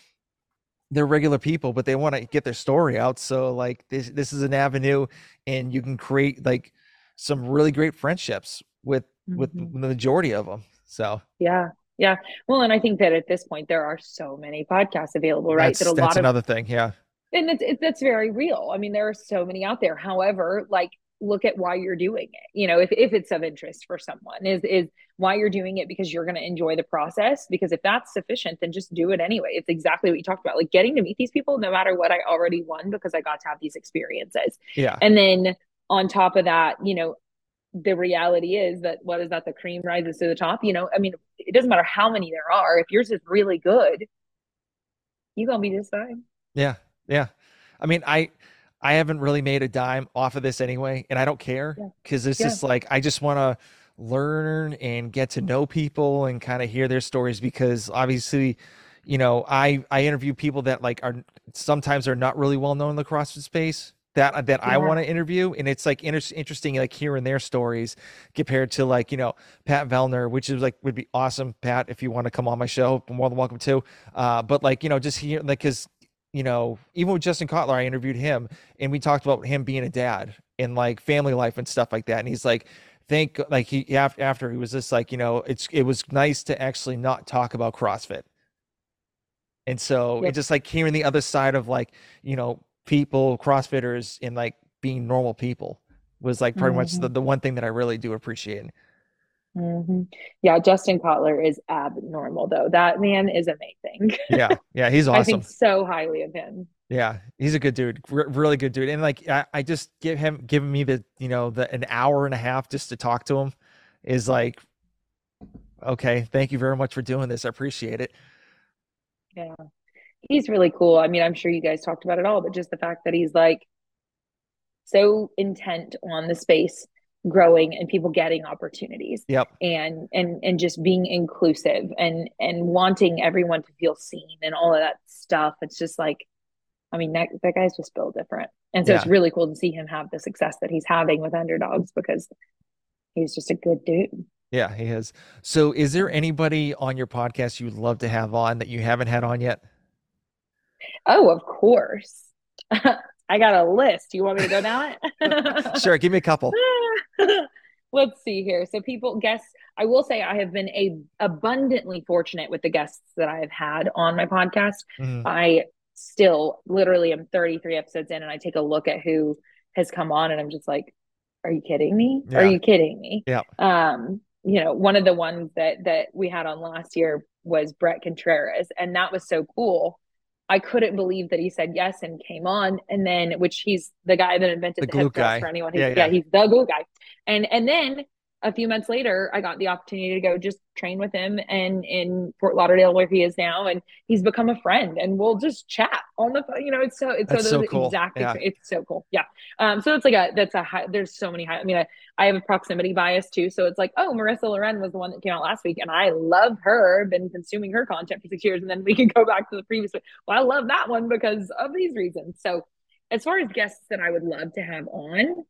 they're regular people, but they want to get their story out. So like this this is an avenue, and you can create like some really great friendships with with Mhm. the majority of them. So Yeah. Yeah. Well, and I think that at this point there are so many podcasts available, right? that's, that a that's lot of another thing. Yeah. And it's, it's that's very real. I mean, there are so many out there. However, like look at why you're doing it. You know, if if it's of interest for someone, is is why you're doing it because you're going to enjoy the process. Because if that's sufficient, then just do it anyway. It's exactly what you talked about, like getting to meet these people, no matter what I already won, because I got to have these experiences. Yeah. And then on top of that, you know, the reality is that what is that? The cream rises to the top. You know, I mean, it doesn't matter how many there are. If yours is really good, you're gonna be just fine. Yeah. Yeah. I mean, I I haven't really made a dime off of this anyway, and I don't care Yeah. because it's Yeah. just like I just want to learn and get to know people and kind of hear their stories because obviously, you know, I I interview people that like are sometimes are not really well known in the CrossFit space that that I want to interview, and it's like inter- interesting like hearing their stories compared to like you know Pat Vellner, which is like would be awesome, Pat, if you want to come on my show, more than welcome to. Uh, but like you know, just hear like because you know, even with Justin Cotler, I interviewed him and we talked about him being a dad and like family life and stuff like that. And he's like, thank like he after he was just like, you know, it's it was nice to actually not talk about CrossFit. And so Yep. it just like hearing the other side of like, you know, people, CrossFitters and like being normal people was like pretty much the, mm-hmm. the one thing that I really do appreciate. Mm-hmm. Yeah, Justin Cotler is abnormal though. That man is amazing. yeah, yeah, he's awesome. I think so highly of him. Yeah, he's a good dude, R- really good dude. And like, I, I just give him giving me the you know the an hour and a half just to talk to him is like, okay, thank you very much for doing this. I appreciate it. Yeah, he's really cool. I mean, I'm sure you guys talked about it all, but just the fact that he's like so intent on the space growing and people getting opportunities. Yep. And and and just being inclusive and and wanting everyone to feel seen and all of that stuff. It's just like i mean that, that guy's just built different. And so yeah. it's really cool to see him have the success that he's having with underdogs because he's just a good dude. Yeah he is. So is there anybody on your podcast you'd love to have on that you haven't had on yet? Oh of course I got a list. You want me to go down it? sure. Give me a couple. Let's see here. So people guests, I will say I have been a abundantly fortunate with the guests that I have had on my podcast. Mm-hmm. I still literally am 33 episodes in and I take a look at who has come on and I'm just like, are you kidding me? Yeah. Are you kidding me? Yeah. Um, you know, one of the ones that that we had on last year was Bret Contreras, and that was so cool I couldn't believe that he said yes and came on. And then, which he's the guy that invented the, the glute guy for anyone. Who, yeah, yeah. yeah, he's the glute guy. And and then a few months later, I got the opportunity to go just train with him and in Fort Lauderdale where he is now, and he's become a friend, and we'll just chat on the phone. You know, it's so it's that's so, so cool. exactly yeah. it's so cool. Yeah. Um. So it's like a that's a high. There's so many high. I mean, I, I have a proximity bias too, so it's like oh, Marissa Loren was the one that came out last week, and I love her. Been consuming her content for six years, and then we can go back to the previous one. Well, I love that one because of these reasons. So as far as guests that I would love to have on,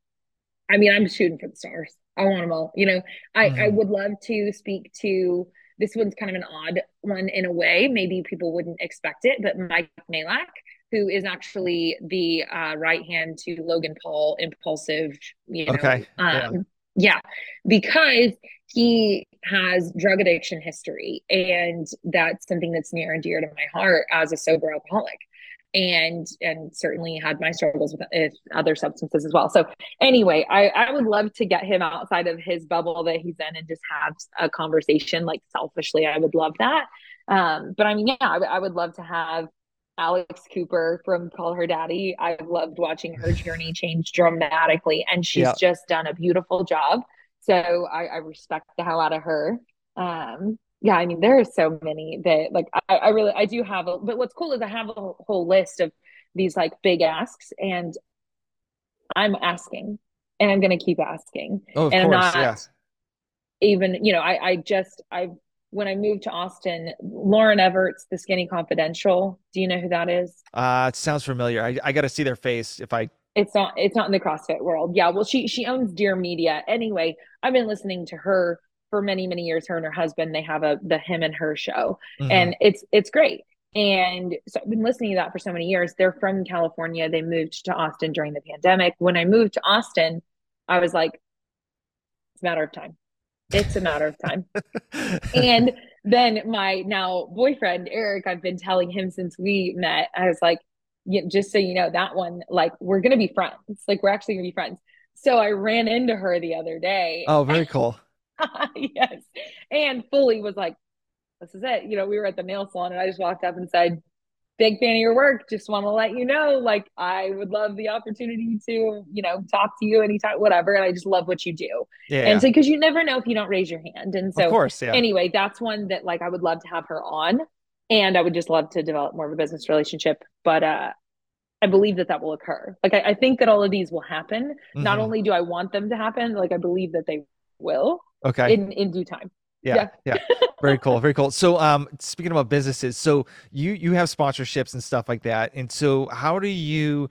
I mean, I'm shooting for the stars. I want them all. You know, I, mm-hmm. I would love to speak to this one's kind of an odd one in a way. Maybe people wouldn't expect it, but Mike Majlak, who is actually the uh, right hand to Logan Paul, Impaulsive, you know. Okay. Um, yeah. yeah, because he has drug addiction history, and that's something that's near and dear to my heart as a sober alcoholic and and certainly had my struggles with other substances as well. So anyway, I, I would love to get him outside of his bubble that he's in and just have a conversation. Like selfishly, I would love that. Um, but I mean, yeah, I, I would love to have Alex Cooper from Call Her Daddy. I've loved watching her journey change dramatically, and she's yeah. just done a beautiful job. So I, I respect the hell out of her. Um, yeah, I mean, there are so many that like I, I really I do have a but what's cool is I have a whole list of these like big asks and I'm asking and I'm gonna keep asking. Oh, of and course, I'm not yes. even, you know, I I just I when I moved to Austin, Lauryn Evarts, the Skinny Confidential. Do you know who that is? Uh it sounds familiar. I, I gotta see their face if I it's not it's not in the CrossFit world. Yeah, well she she owns Dear Media. Anyway, I've been listening to her for many many years her and her husband they have a the him and her show mm-hmm. and it's it's great and so I've been listening to that for so many years. They're from California. They moved to Austin during the pandemic. When I moved to Austin, I was like, it's a matter of time. It's a matter of time. and then my now boyfriend, Eric, I've been telling him since we met, I was like, yeah, just so you know, that one, like, we're going to be friends. Like, we're actually going to be friends. So I ran into her the other day. Oh, very cool. yes. And fully was like, this is it. You know, we were at the nail salon and I just walked up and said, big fan of your work. Just want to let you know, like, I would love the opportunity to, you know, talk to you anytime, whatever. And I just love what you do. Yeah. And so, cause you never know if you don't raise your hand. And so, of course, yeah. anyway, that's one that like I would love to have her on. And I would just love to develop more of a business relationship. But, uh, I believe that that will occur. Like, I, I think that all of these will happen. Mm-hmm. Not only do I want them to happen, like, I believe that they will. Okay. In in due time. Yeah, yeah, yeah. very cool, very cool. So, um, speaking about businesses, so you you have sponsorships and stuff like that, and so how do you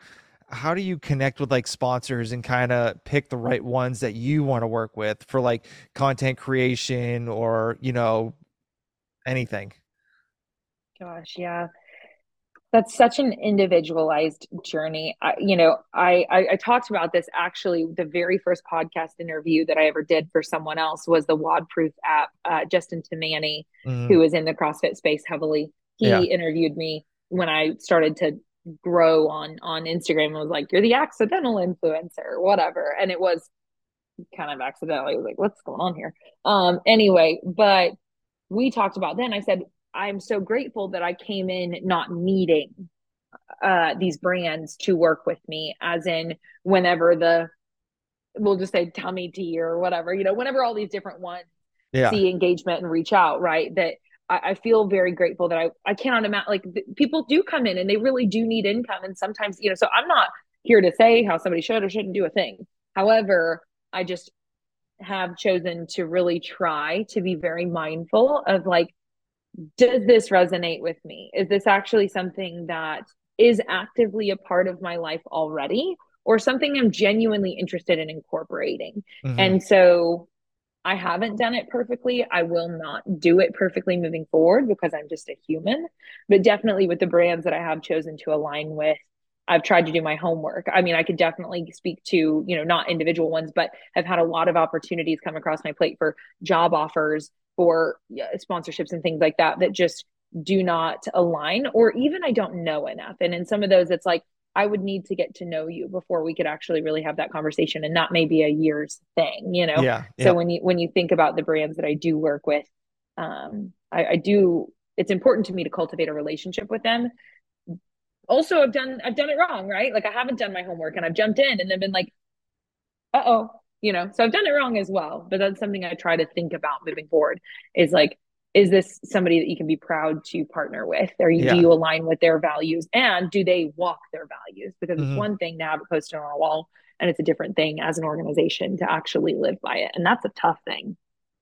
how do you connect with like sponsors and kind of pick the right ones that you want to work with for like content creation or you know anything? Gosh, yeah that's such an individualized journey. I, you know, I, I, I talked about this actually. The very first podcast interview that I ever did for someone else was the WODproof app. Uh, Justin Timani, mm-hmm. who is in the CrossFit space heavily, he yeah. interviewed me when I started to grow on on Instagram and was like, "You're the accidental influencer, whatever." And it was kind of accidentally was like, what's going on here? Um, anyway, but we talked about then. I said, I'm so grateful that I came in not needing uh, these brands to work with me, as in whenever the we'll just say tummy tea or whatever, you know, whenever all these different ones yeah. see engagement and reach out, right? That I, I feel very grateful that I I cannot imagine like th- people do come in and they really do need income, and sometimes you know, so I'm not here to say how somebody should or shouldn't do a thing. However, I just have chosen to really try to be very mindful of like does this resonate with me? Is this actually something that is actively a part of my life already or something I'm genuinely interested in incorporating? Mm-hmm. And so I haven't done it perfectly. I will not do it perfectly moving forward because I'm just a human. But definitely with the brands that I have chosen to align with, I've tried to do my homework. I mean, I could definitely speak to, you know, not individual ones, but I've had a lot of opportunities come across my plate for job offers, for sponsorships and things like that that just do not align or even I don't know enough. And in some of those, it's like, I would need to get to know you before we could actually really have that conversation. And that may be a year's thing, you know? Yeah. yeah. So when you, when you think about the brands that I do work with, um, I, I do, it's important to me to cultivate a relationship with them. Also, I've done, I've done it wrong, right? Like I haven't done my homework and I've jumped in and then been like, uh oh, you know, so I've done it wrong as well. But that's something I try to think about moving forward is like, is this somebody that you can be proud to partner with? Or yeah. do you align with their values? And do they walk their values? Because mm-hmm. it's one thing to have it posted on a wall and it's a different thing as an organization to actually live by it and that's a tough thing.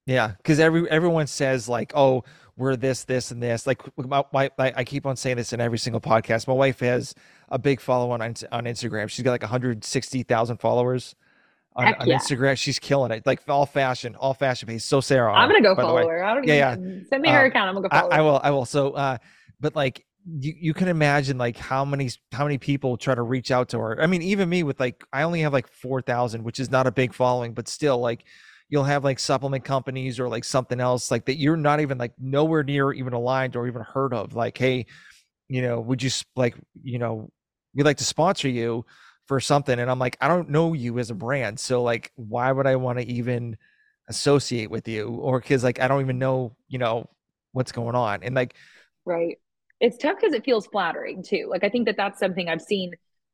Yeah because every everyone says like oh we're this this and this. Like my, my, i keep on saying this in every single podcast. My wife has a big follow on on instagram. She's got like 160000 followers on, on yeah. Instagram. She's killing it. Like all fashion, all fashion based. So Sarah, I'm gonna go follow her. I don't yeah, even, yeah. Send me uh, her account. I'm gonna go follow I, I, will. I will. So, uh, but like you, you can imagine like how many how many people try to reach out to her. I mean, even me with like I only have like four thousand, which is not a big following, but still like you'll have like supplement companies or like something else like that you're not even like nowhere near even aligned or even heard of. Like, hey, you know, would you like you know we'd like to sponsor you for something and i'm like i don't know you as a brand so like why would i want to even associate with you? Or because like i don't even know you know what's going on and like right. It's tough because it feels flattering too like i think that that's something i've seen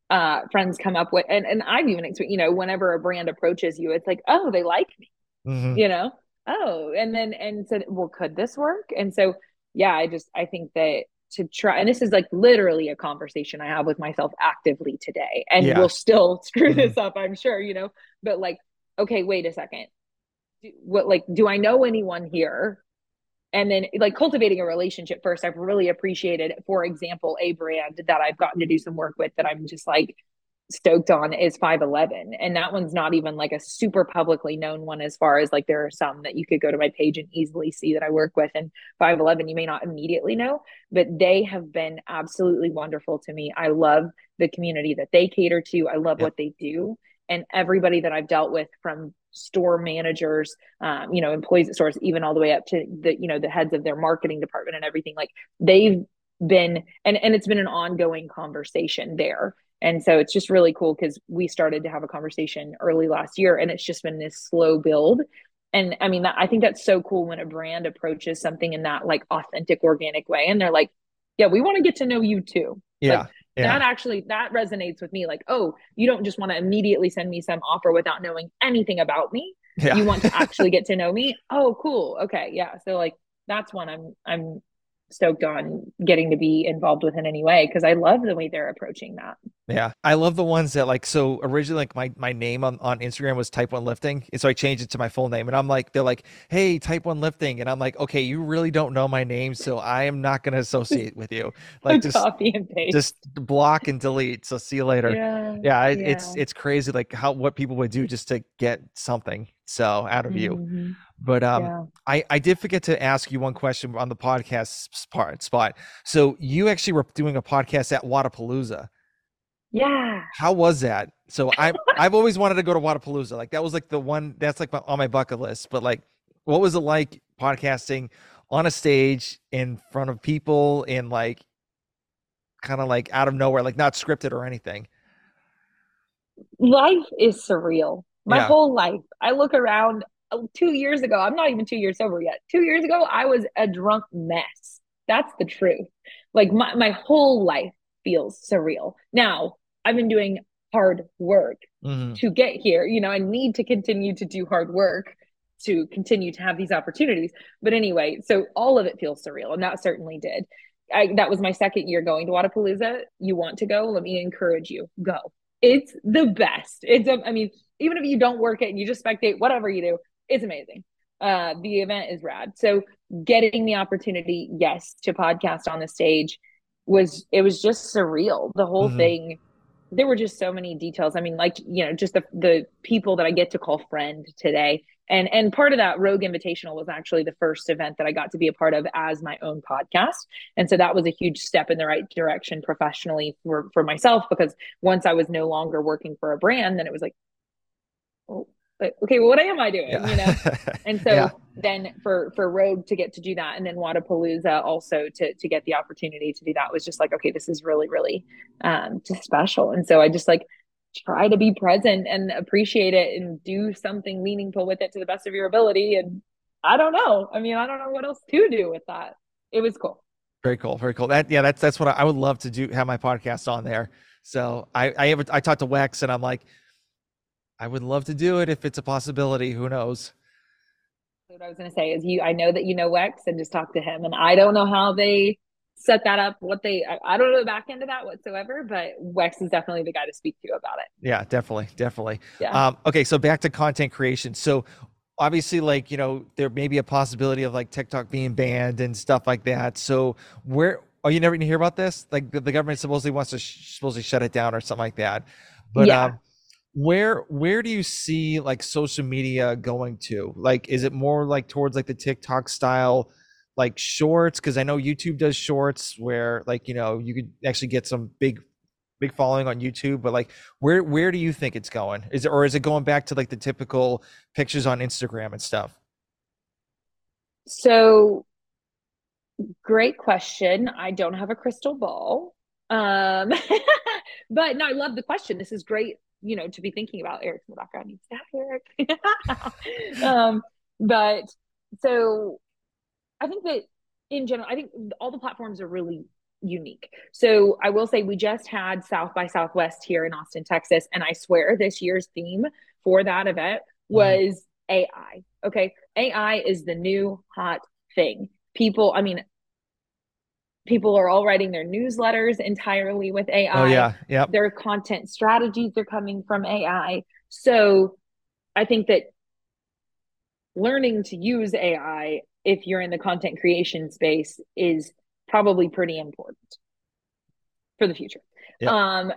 uh friends come up with and, and i've even experienced you know whenever a brand approaches you it's like oh they like me mm-hmm. you know? Oh and then and said so, well could this work? And so yeah i just i think that to try and this is like literally a conversation i have with myself actively today and yeah. we'll still screw this mm-hmm. up i'm sure you know but like okay wait a second what like do i know anyone here and then like cultivating a relationship first i've really appreciated for example a brand that i've gotten to do some work with that i'm just like stoked on is 511 and that one's not even like a super publicly known one as far as like there are some that you could go to my page and easily see that I work with and 511 you may not immediately know but they have been absolutely wonderful to me. I love the community that they cater to. I love what they do and everybody that I've dealt with from store managers um, you know employees at stores even all the way up to the you know the heads of their marketing department and everything like they've been and and it's been an ongoing conversation there and so it's just really cool because we started to have a conversation early last year and it's just been this slow build. And I mean, that, I think that's so cool when a brand approaches something in that like authentic, organic way. And they're like, yeah, we want to get to know you too. Yeah. Like, yeah. That actually that resonates with me. Like, oh, you don't just want to immediately send me some offer without knowing anything about me. Yeah. You want to actually get to know me. Oh, cool. Okay. Yeah. So like that's one I'm I'm stoked on getting to be involved with in any way because I love the way they're approaching that. Yeah. I love the ones that like so originally like my my name on, on Instagram was type one lifting. And so I changed it to my full name and I'm like, they're like, hey, type one lifting. And I'm like, okay, you really don't know my name, so I am not gonna associate with you. Like just copy and paste. Just block and delete. So see you later. Yeah. Yeah, it, yeah. it's it's crazy like how what people would do just to get something so out of you. Mm-hmm. But um, yeah. I I did forget to ask you one question on the podcast part spot. So you actually were doing a podcast at Wodapalooza. Yeah. How was that? So I I've always wanted to go to Wodapalooza. Like that was like the one that's like on my bucket list. But like, what was it like podcasting on a stage in front of people and like kind of like out of nowhere, like not scripted or anything? Life is surreal My yeah. whole life, I look around two years ago, I'm not even two years sober yet. Two years ago, I was a drunk mess. That's the truth. Like my, my whole life feels surreal. Now, I've been doing hard work mm-hmm. to get here. You know, I need to continue to do hard work to continue to have these opportunities. But anyway, so all of it feels surreal, and that certainly did. I, that was my second year going to Wodapalooza. You want to go? Let me encourage you. Go. It's the best. It's, a, I mean, even if you don't work it and you just spectate, whatever you do, it's amazing. Uh, the event is rad. So getting the opportunity, yes, to podcast on the stage was, it was just surreal. The whole mm-hmm. thing there were just so many details. I mean, like, you know, just the the people that I get to call friend today. And and part of that Rogue Invitational was actually the first event that I got to be a part of as my own podcast. And so that was a huge step in the right direction professionally for for myself because once I was no longer working for a brand, then it was like, oh, but okay, well, what am I doing? Yeah. You know? And so yeah. then for for Rogue to get to do that and then Wodapalooza also to to get the opportunity to do that was just like, okay, this is really, really um just special. And so I just like try to be present and appreciate it and do something meaningful with it to the best of your ability. And I don't know. I mean, I don't know what else to do with that. It was cool. Very cool. Very cool. That yeah, that's that's what I, I would love to do. Have my podcast on there. So I I ever I talked to Wex and I'm like, I would love to do it if it's a possibility. Who knows? What I was going to say is you. I know that you know Wex, and just talk to him. And I don't know how they set that up. What they, I, I don't know the back end of that whatsoever. But Wex is definitely the guy to speak to about it. Yeah, definitely, definitely. Yeah. Um, okay, so back to content creation. So obviously like you know there may be a possibility of like tiktok being banned and stuff like that so where are you never going to hear about this like the, the government supposedly wants to sh- supposedly shut it down or something like that but yeah. um where where do you see like social media going to? Like is it more like towards like the tiktok style like shorts? Because i know youtube does shorts where like you know you could actually get some big big following on youtube but like where where do you think it's going? Is it or is it going back to like the typical pictures on instagram and stuff? So great question. I don't have a crystal ball um but no i love the question. This is great you know to be thinking about Eric in the background. That Eric. um, but so I think that in general, I think all the platforms are really unique. So I will say we just had South by Southwest here in Austin, Texas, and I swear this year's theme for that event mm-hmm. was. AI. Okay, AI is the new hot thing. People, I mean, people are all writing their newsletters entirely with AI. Oh yeah, yeah. Their content strategies are coming from AI. So I think that learning to use AI if you're in the content creation space is probably pretty important for the future. Yep. Um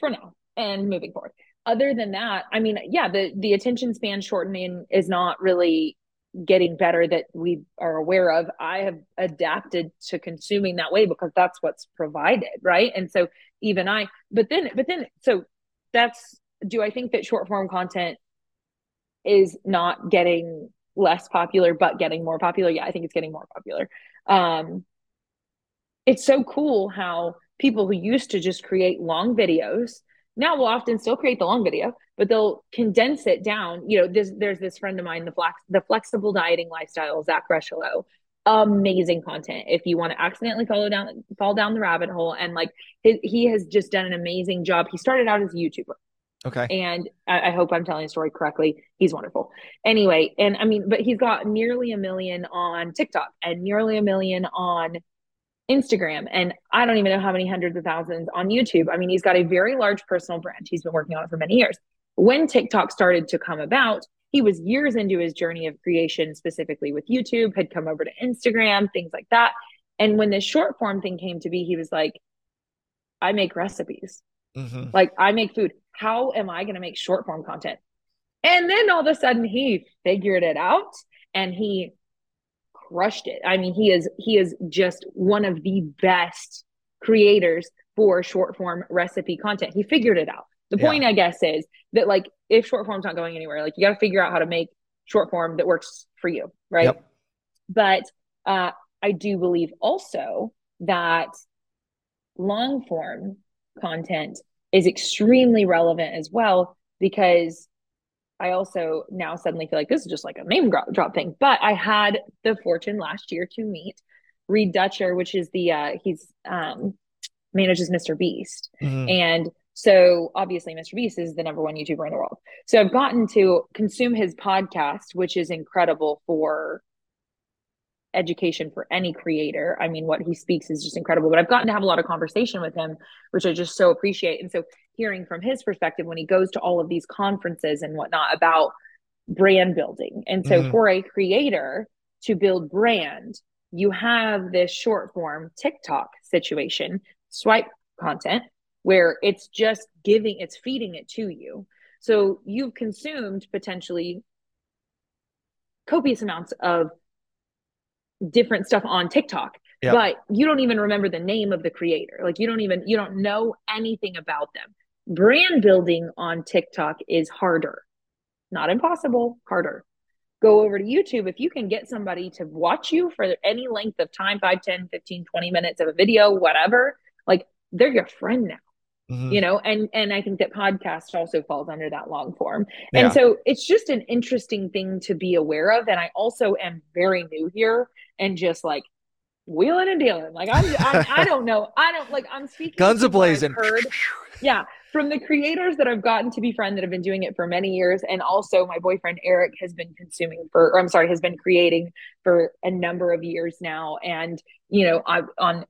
for now and moving forward. Other than that, I mean, yeah, the the attention span shortening is not really getting better that we are aware of i have adapted to consuming that way because that's what's provided right? And so even i but then but then so that's do i think that short form content is not getting less popular but getting more popular? Yeah i think it's getting more popular. Um it's so cool how people who used to just create long videos now we'll often still create the long video, but they'll condense it down. You know, there's there's this friend of mine, the flex the flexible dieting lifestyle, Zach Rocheleau. Amazing content. If you want to accidentally follow down fall down the rabbit hole, and like his, he has just done an amazing job. He started out as a YouTuber. Okay. And I, I hope I'm telling the story correctly. He's wonderful. Anyway, and I mean, but he's got nearly a million on TikTok and nearly a million on Instagram, and I don't even know how many hundreds of thousands on YouTube. I mean, he's got a very large personal brand. He's been working on it for many years. When TikTok started to come about, he was years into his journey of creation, specifically with YouTube, had come over to Instagram, things like that. And when this short form thing came to be, he was like, I make recipes. Mm-hmm. Like, I make food. How am I going to make short form content? And then all of a sudden, he figured it out and he crushed it. I mean, he is he is just one of the best creators for short form recipe content. He figured it out. The point, yeah. I guess, is that like if short form's not going anywhere, like you got to figure out how to make short form that works for you, right? Yep. But uh, I do believe also that long form content is extremely relevant as well because I also now suddenly feel like this is just like a name drop thing. But I had the fortune last year to meet Reed Duchscher, which is the uh he's um manages Mr. Beast. Mm-hmm. And so obviously Mr. Beast is the number one YouTuber in the world. So I've gotten to consume his podcast, which is incredible for education for any creator. I mean, what he speaks is just incredible. But I've gotten to have a lot of conversation with him, which I just so appreciate. And so hearing from his perspective when he goes to all of these conferences and whatnot about brand building. And so mm-hmm. for a creator to build brand, you have this short form TikTok situation, swipe content, where it's just giving, it's feeding it to you. So you've consumed potentially copious amounts of different stuff on TikTok, yep. but you don't even remember the name of the creator. Like you don't even, you don't know anything about them. Brand building on TikTok is harder, not impossible, harder. Go over to YouTube. If you can get somebody to watch you for any length of time 5, 10, 15, 20 minutes of a video, whatever like they're your friend now. Mm-hmm. you know and and i think that podcast also falls under that long form. Yeah. and so it's just an interesting thing to be aware of. And i also am very new here and just like wheeling and dealing. Like i'm, I'm i don't know. I don't like i'm speaking guns a blazing yeah. From the creators that i've gotten to befriend that have been doing it for many years. And also my boyfriend eric has been consuming for or i'm sorry has been creating for a number of years now. And you know i on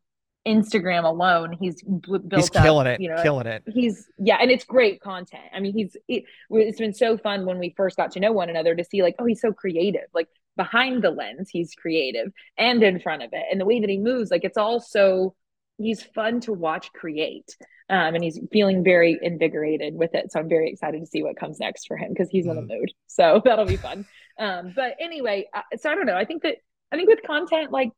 Instagram alone, he's built he's killing up, it, you know, killing it. He's yeah, and it's great content. I mean, he's it, it's been so fun when we first got to know one another to see like, oh, he's so creative. Like behind the lens, he's creative, and in front of it, and the way that he moves, like it's all so he's fun to watch create. Um, and he's feeling very invigorated with it. So I'm very excited to see what comes next for him because he's mm. in a mood. So that'll be fun. Um, but anyway, uh, so I don't know. I think that I think with content, like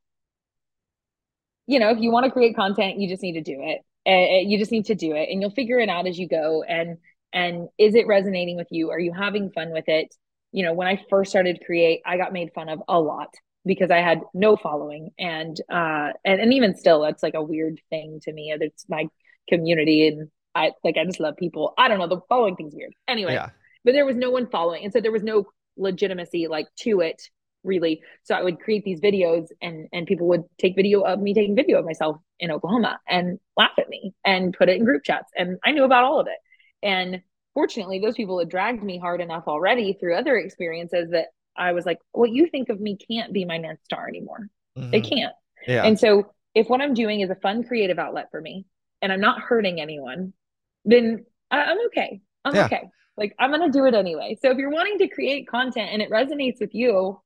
you know, if you want to create content, you just need to do it. Uh, you just need to do it and you'll figure it out as you go. And, and is it resonating with you? Are you having fun with it? You know, when I first started create, I got made fun of a lot because I had no following. And, uh, and, and even still, that's like a weird thing to me. It's my community and I like, I just love people. I don't know. The following thing's weird. Anyway, yeah. but there was no one following. And so there was no legitimacy like to it really. So i would create these videos and and people would take video of me taking video of myself in oklahoma and laugh at me and put it in group chats. And i knew about all of it. And fortunately those people had dragged me hard enough already through other experiences that i was like what you think of me can't be my north star anymore. Mm-hmm. it can't. Yeah. and so if what i'm doing is a fun creative outlet for me and i'm not hurting anyone then I- i'm okay. I'm yeah. okay. Like i'm gonna do it anyway. So if you're wanting to create content and it resonates with you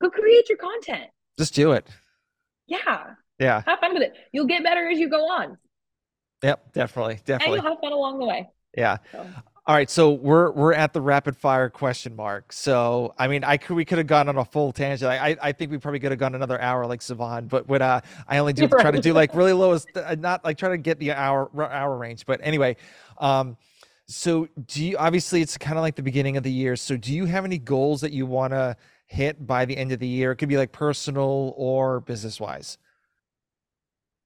Go create your content. Just do it. Yeah. Yeah. Have fun with it. You'll get better as you go on. Yep, definitely. Definitely. And you'll have fun along the way. Yeah. So. All right, so we're we're at the rapid fire question mark. So I mean, I could we could have gone on a full tangent. I I think we probably could have gone another hour like Savon, but what uh I only do right. try to do like really lowest, uh, not like try to get the hour hour range. But anyway, um, so do you obviously it's kind of like the beginning of the year. So do you have any goals that you want to hit by the end of the year? It could be like personal or business wise.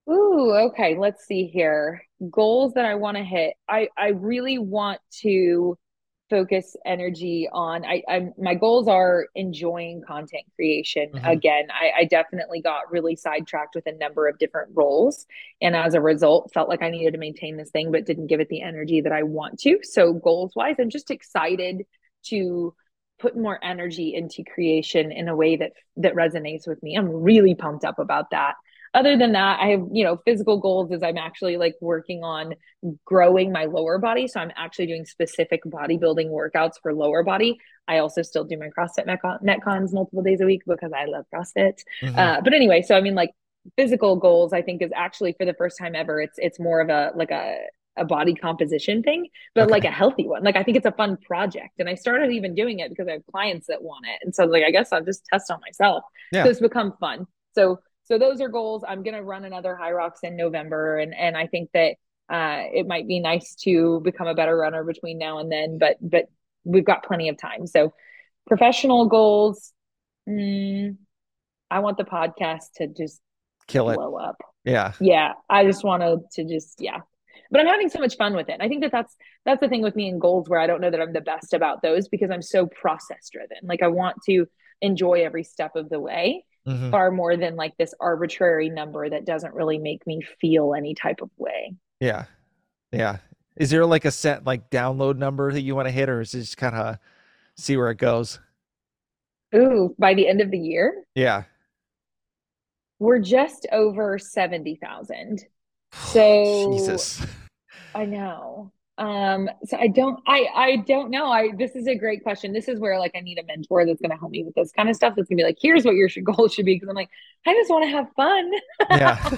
Ooh, okay. Let's see here. Goals that I want to hit. I I really want to focus energy on. I, I'm, my goals are enjoying content creation. Mm-hmm. Again, I, I definitely got really sidetracked with a number of different roles, and as a result, felt like I needed to maintain this thing, but didn't give it the energy that I want to. So goals wise, I'm just excited to put more energy into creation in a way that that resonates with me. I'm really pumped up about that. Other than that, I have, you know, physical goals as I'm actually like working on growing my lower body. So I'm actually doing specific bodybuilding workouts for lower body. I also still do my CrossFit Metcons multiple days a week because I love CrossFit. Mm-hmm. Uh, but anyway, so I mean, like physical goals, I think is actually for the first time ever, it's it's more of a like a a body composition thing, but okay. like a healthy one. Like I think it's a fun project. And I started even doing it because I have clients that want it. And so like I guess I'll just test on myself. Yeah. So it's become fun. So so those are goals. I'm gonna run another Hyrox in November. And and I think that uh it might be nice to become a better runner between now and then, but but we've got plenty of time. So professional goals. Mm, I want the podcast to just kill it blow up. Yeah. Yeah. I just wanted to just, yeah, but I'm having so much fun with it. I think that that's that's the thing with me in goals where I don't know that I'm the best about those because I'm so process driven. Like I want to enjoy every step of the way mm-hmm. far more than like this arbitrary number that doesn't really make me feel any type of way. Yeah. Yeah. Is there like a set like download number that you want to hit or is it just kind of see where it goes? Ooh, by the end of the year? Yeah. We're just over 70,000. So Jesus. I know. Um, so I don't I I don't know. I this is a great question. This is where like I need a mentor that's gonna help me with this kind of stuff. That's gonna be like, here's what your goal should be. Cause I'm like, I just want to have fun. Yeah.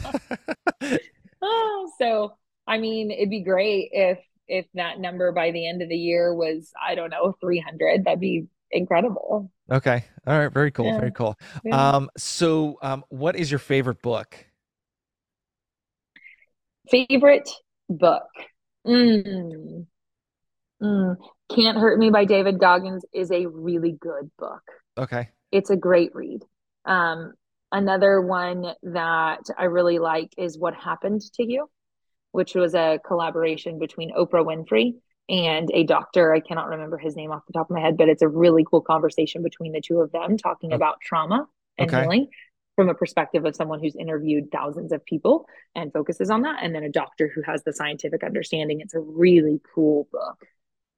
oh, so I mean, it'd be great if if that number by the end of the year was, I don't know, 300. That'd be incredible. Okay. All right. Very cool. Yeah. Very cool. Yeah. Um, so um, what is your favorite book? Favorite book. Mm. Mm. Can't Hurt Me by David Goggins is a really good book. Okay. It's a great read. Um, another one that I really like is What Happened to You, which was a collaboration between Oprah Winfrey and a doctor. I cannot remember his name off the top of my head, but it's a really cool conversation between the two of them talking okay. about trauma and okay. healing from a perspective of someone who's interviewed thousands of people and focuses on that, and then a doctor who has the scientific understanding. It's a really cool book.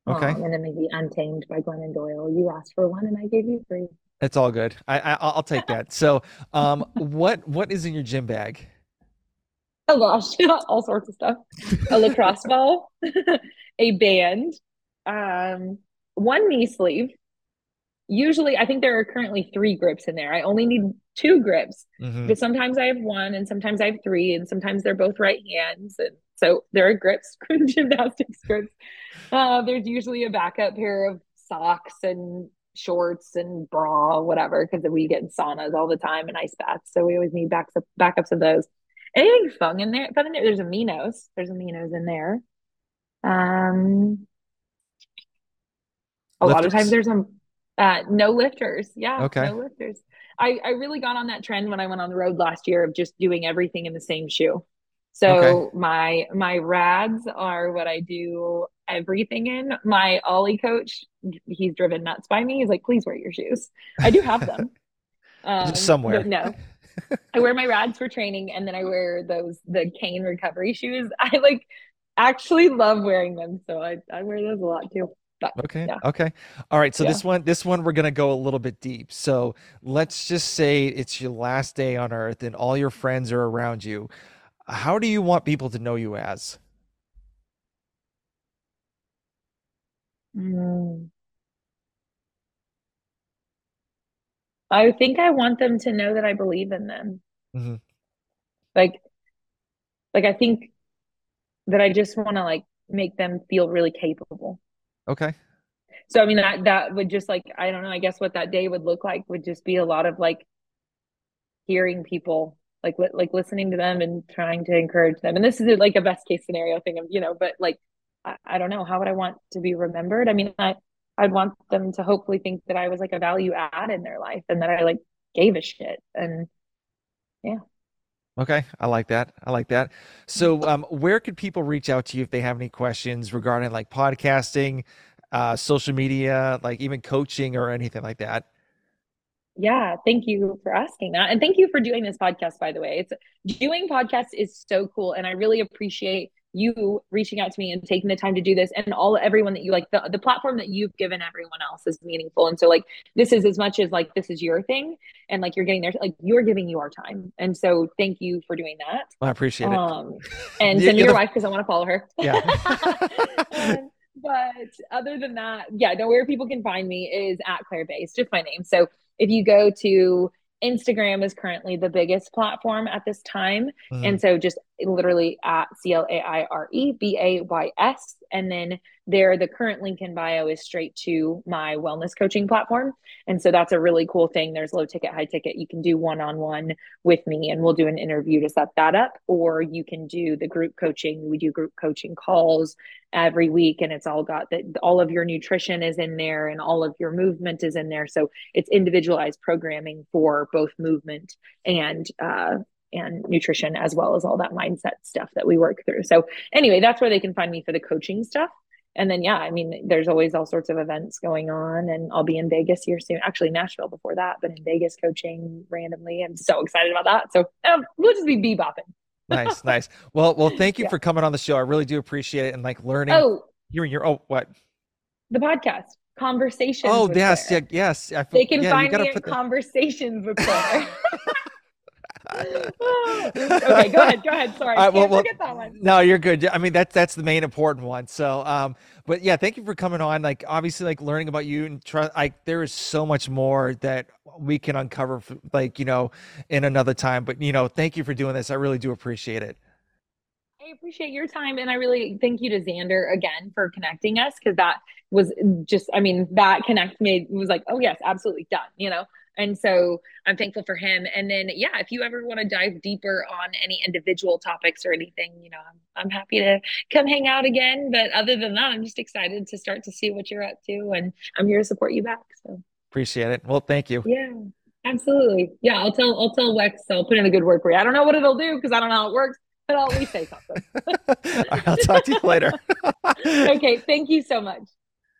Okay. Um, and then maybe Untamed by Glennon Doyle. You asked for one, and I gave you three. It's all good. I, I will take that. So, um, what what is in your gym bag? Oh gosh, all sorts of stuff. A lacrosse ball, a band, um, one knee sleeve, usually I think there are currently three grips in there. I only need two grips, mm-hmm. but sometimes I have one and sometimes I have three, and sometimes they're both right hands. And so there are grips, gymnastics grips. Uh, there's usually a backup pair of socks and shorts and bra, whatever, because we get in saunas all the time and ice baths. So we always need backups, backups of those. Anything fun in there? Fun in there? There's aminos. There's aminos in there. Um, a lot of times there's a uh, no lifters. Yeah. Okay. No lifters. I, I really got on that trend when I went on the road last year of just doing everything in the same shoe. So okay. my my rads are what I do everything in. My Oly coach, he's driven nuts by me. He's like, please wear your shoes. I do have them. Um, somewhere. no. I wear my rads for training and then I wear those the Kane recovery shoes. I like actually love wearing them. So I, I wear those a lot too. But, okay. Yeah. Okay. All right. So yeah. this one, this one, we're gonna go a little bit deep. So let's just say it's your last day on Earth, and all your friends are around you. How do you want people to know you as? Mm. I think I want them to know that I believe in them. Mm-hmm. Like, like I think that I just want to like make them feel really capable. Okay. So I mean that that would just like I don't know, I guess what that day would look like would just be a lot of like hearing people like li- like listening to them and trying to encourage them. And this is like a best case scenario thing of, you know, but like I, I don't know, how would I want to be remembered? I mean, I I'd want them to hopefully think that I was like a value add in their life and that I like gave a shit. And yeah. Okay, I like that. I like that. So, um, where could people reach out to you if they have any questions regarding like podcasting, uh, social media, like even coaching or anything like that? Yeah, thank you for asking that. And thank you for doing this podcast, by the way. It's doing podcasts is so cool. And I really appreciate you reaching out to me and taking the time to do this and all everyone that you like the, the platform that you've given everyone else is meaningful. And so like this is as much as like this is your thing and like you're getting there like you're giving your time. And so thank you for doing that. Well, i appreciate um, it and send me your the... wife because i want to follow her. Yeah. But other than that yeah know where people can find me is at claire bays just my name. So if you go to Instagram is currently the biggest platform at this time. Mm. And so just literally at C L A I R E B A Y S. And then there, the current link in bio is straight to my wellness coaching platform. And so that's a really cool thing. There's low ticket, high ticket. You can do one on one with me and we'll do an interview to set that up. Or you can do the group coaching. We do group coaching calls every week and it's all got that all of your nutrition is in there and all of your movement is in there. So it's individualized programming for both movement and uh, and nutrition as well as all that mindset stuff that we work through. So anyway, that's where they can find me for the coaching stuff. And then yeah, I mean, there's always all sorts of events going on, and I'll be in Vegas here soon. Actually, Nashville before that, but in Vegas coaching randomly. I'm so excited about that. So um, we'll just be bebopping. nice, nice. Well, well, thank you yeah. for coming on the show. I really do appreciate it and like learning. Oh, you're your oh what? The podcast conversations. Oh yes, yeah, yes. I, they can yeah, find me in the... conversations with Claire. okay, go ahead. Go ahead. Sorry, uh, well, well, forget that one. No, you're good. I mean, that's that's the main important one. So, um, but yeah, thank you for coming on. Like, obviously, like learning about you and trust. Like, there is so much more that we can uncover, like you know, in another time. But you know, thank you for doing this. I really do appreciate it. I appreciate your time, and I really thank you to Xander again for connecting us because that was just, I mean, that connect made was like, oh yes, absolutely done. You know, and so I'm thankful for him. And then, yeah, if you ever want to dive deeper on any individual topics or anything, you know, I'm, I'm happy to come hang out again. But other than that, I'm just excited to start to see what you're up to. And I'm here to support you back. So appreciate it. Well, thank you. Yeah. Absolutely. Yeah, I'll tell I'll tell Wex I'll put in a good word for you. I don't know what it'll do because I don't know how it works, but I'll at least say something. right, I'll talk to you later. okay, thank you so much.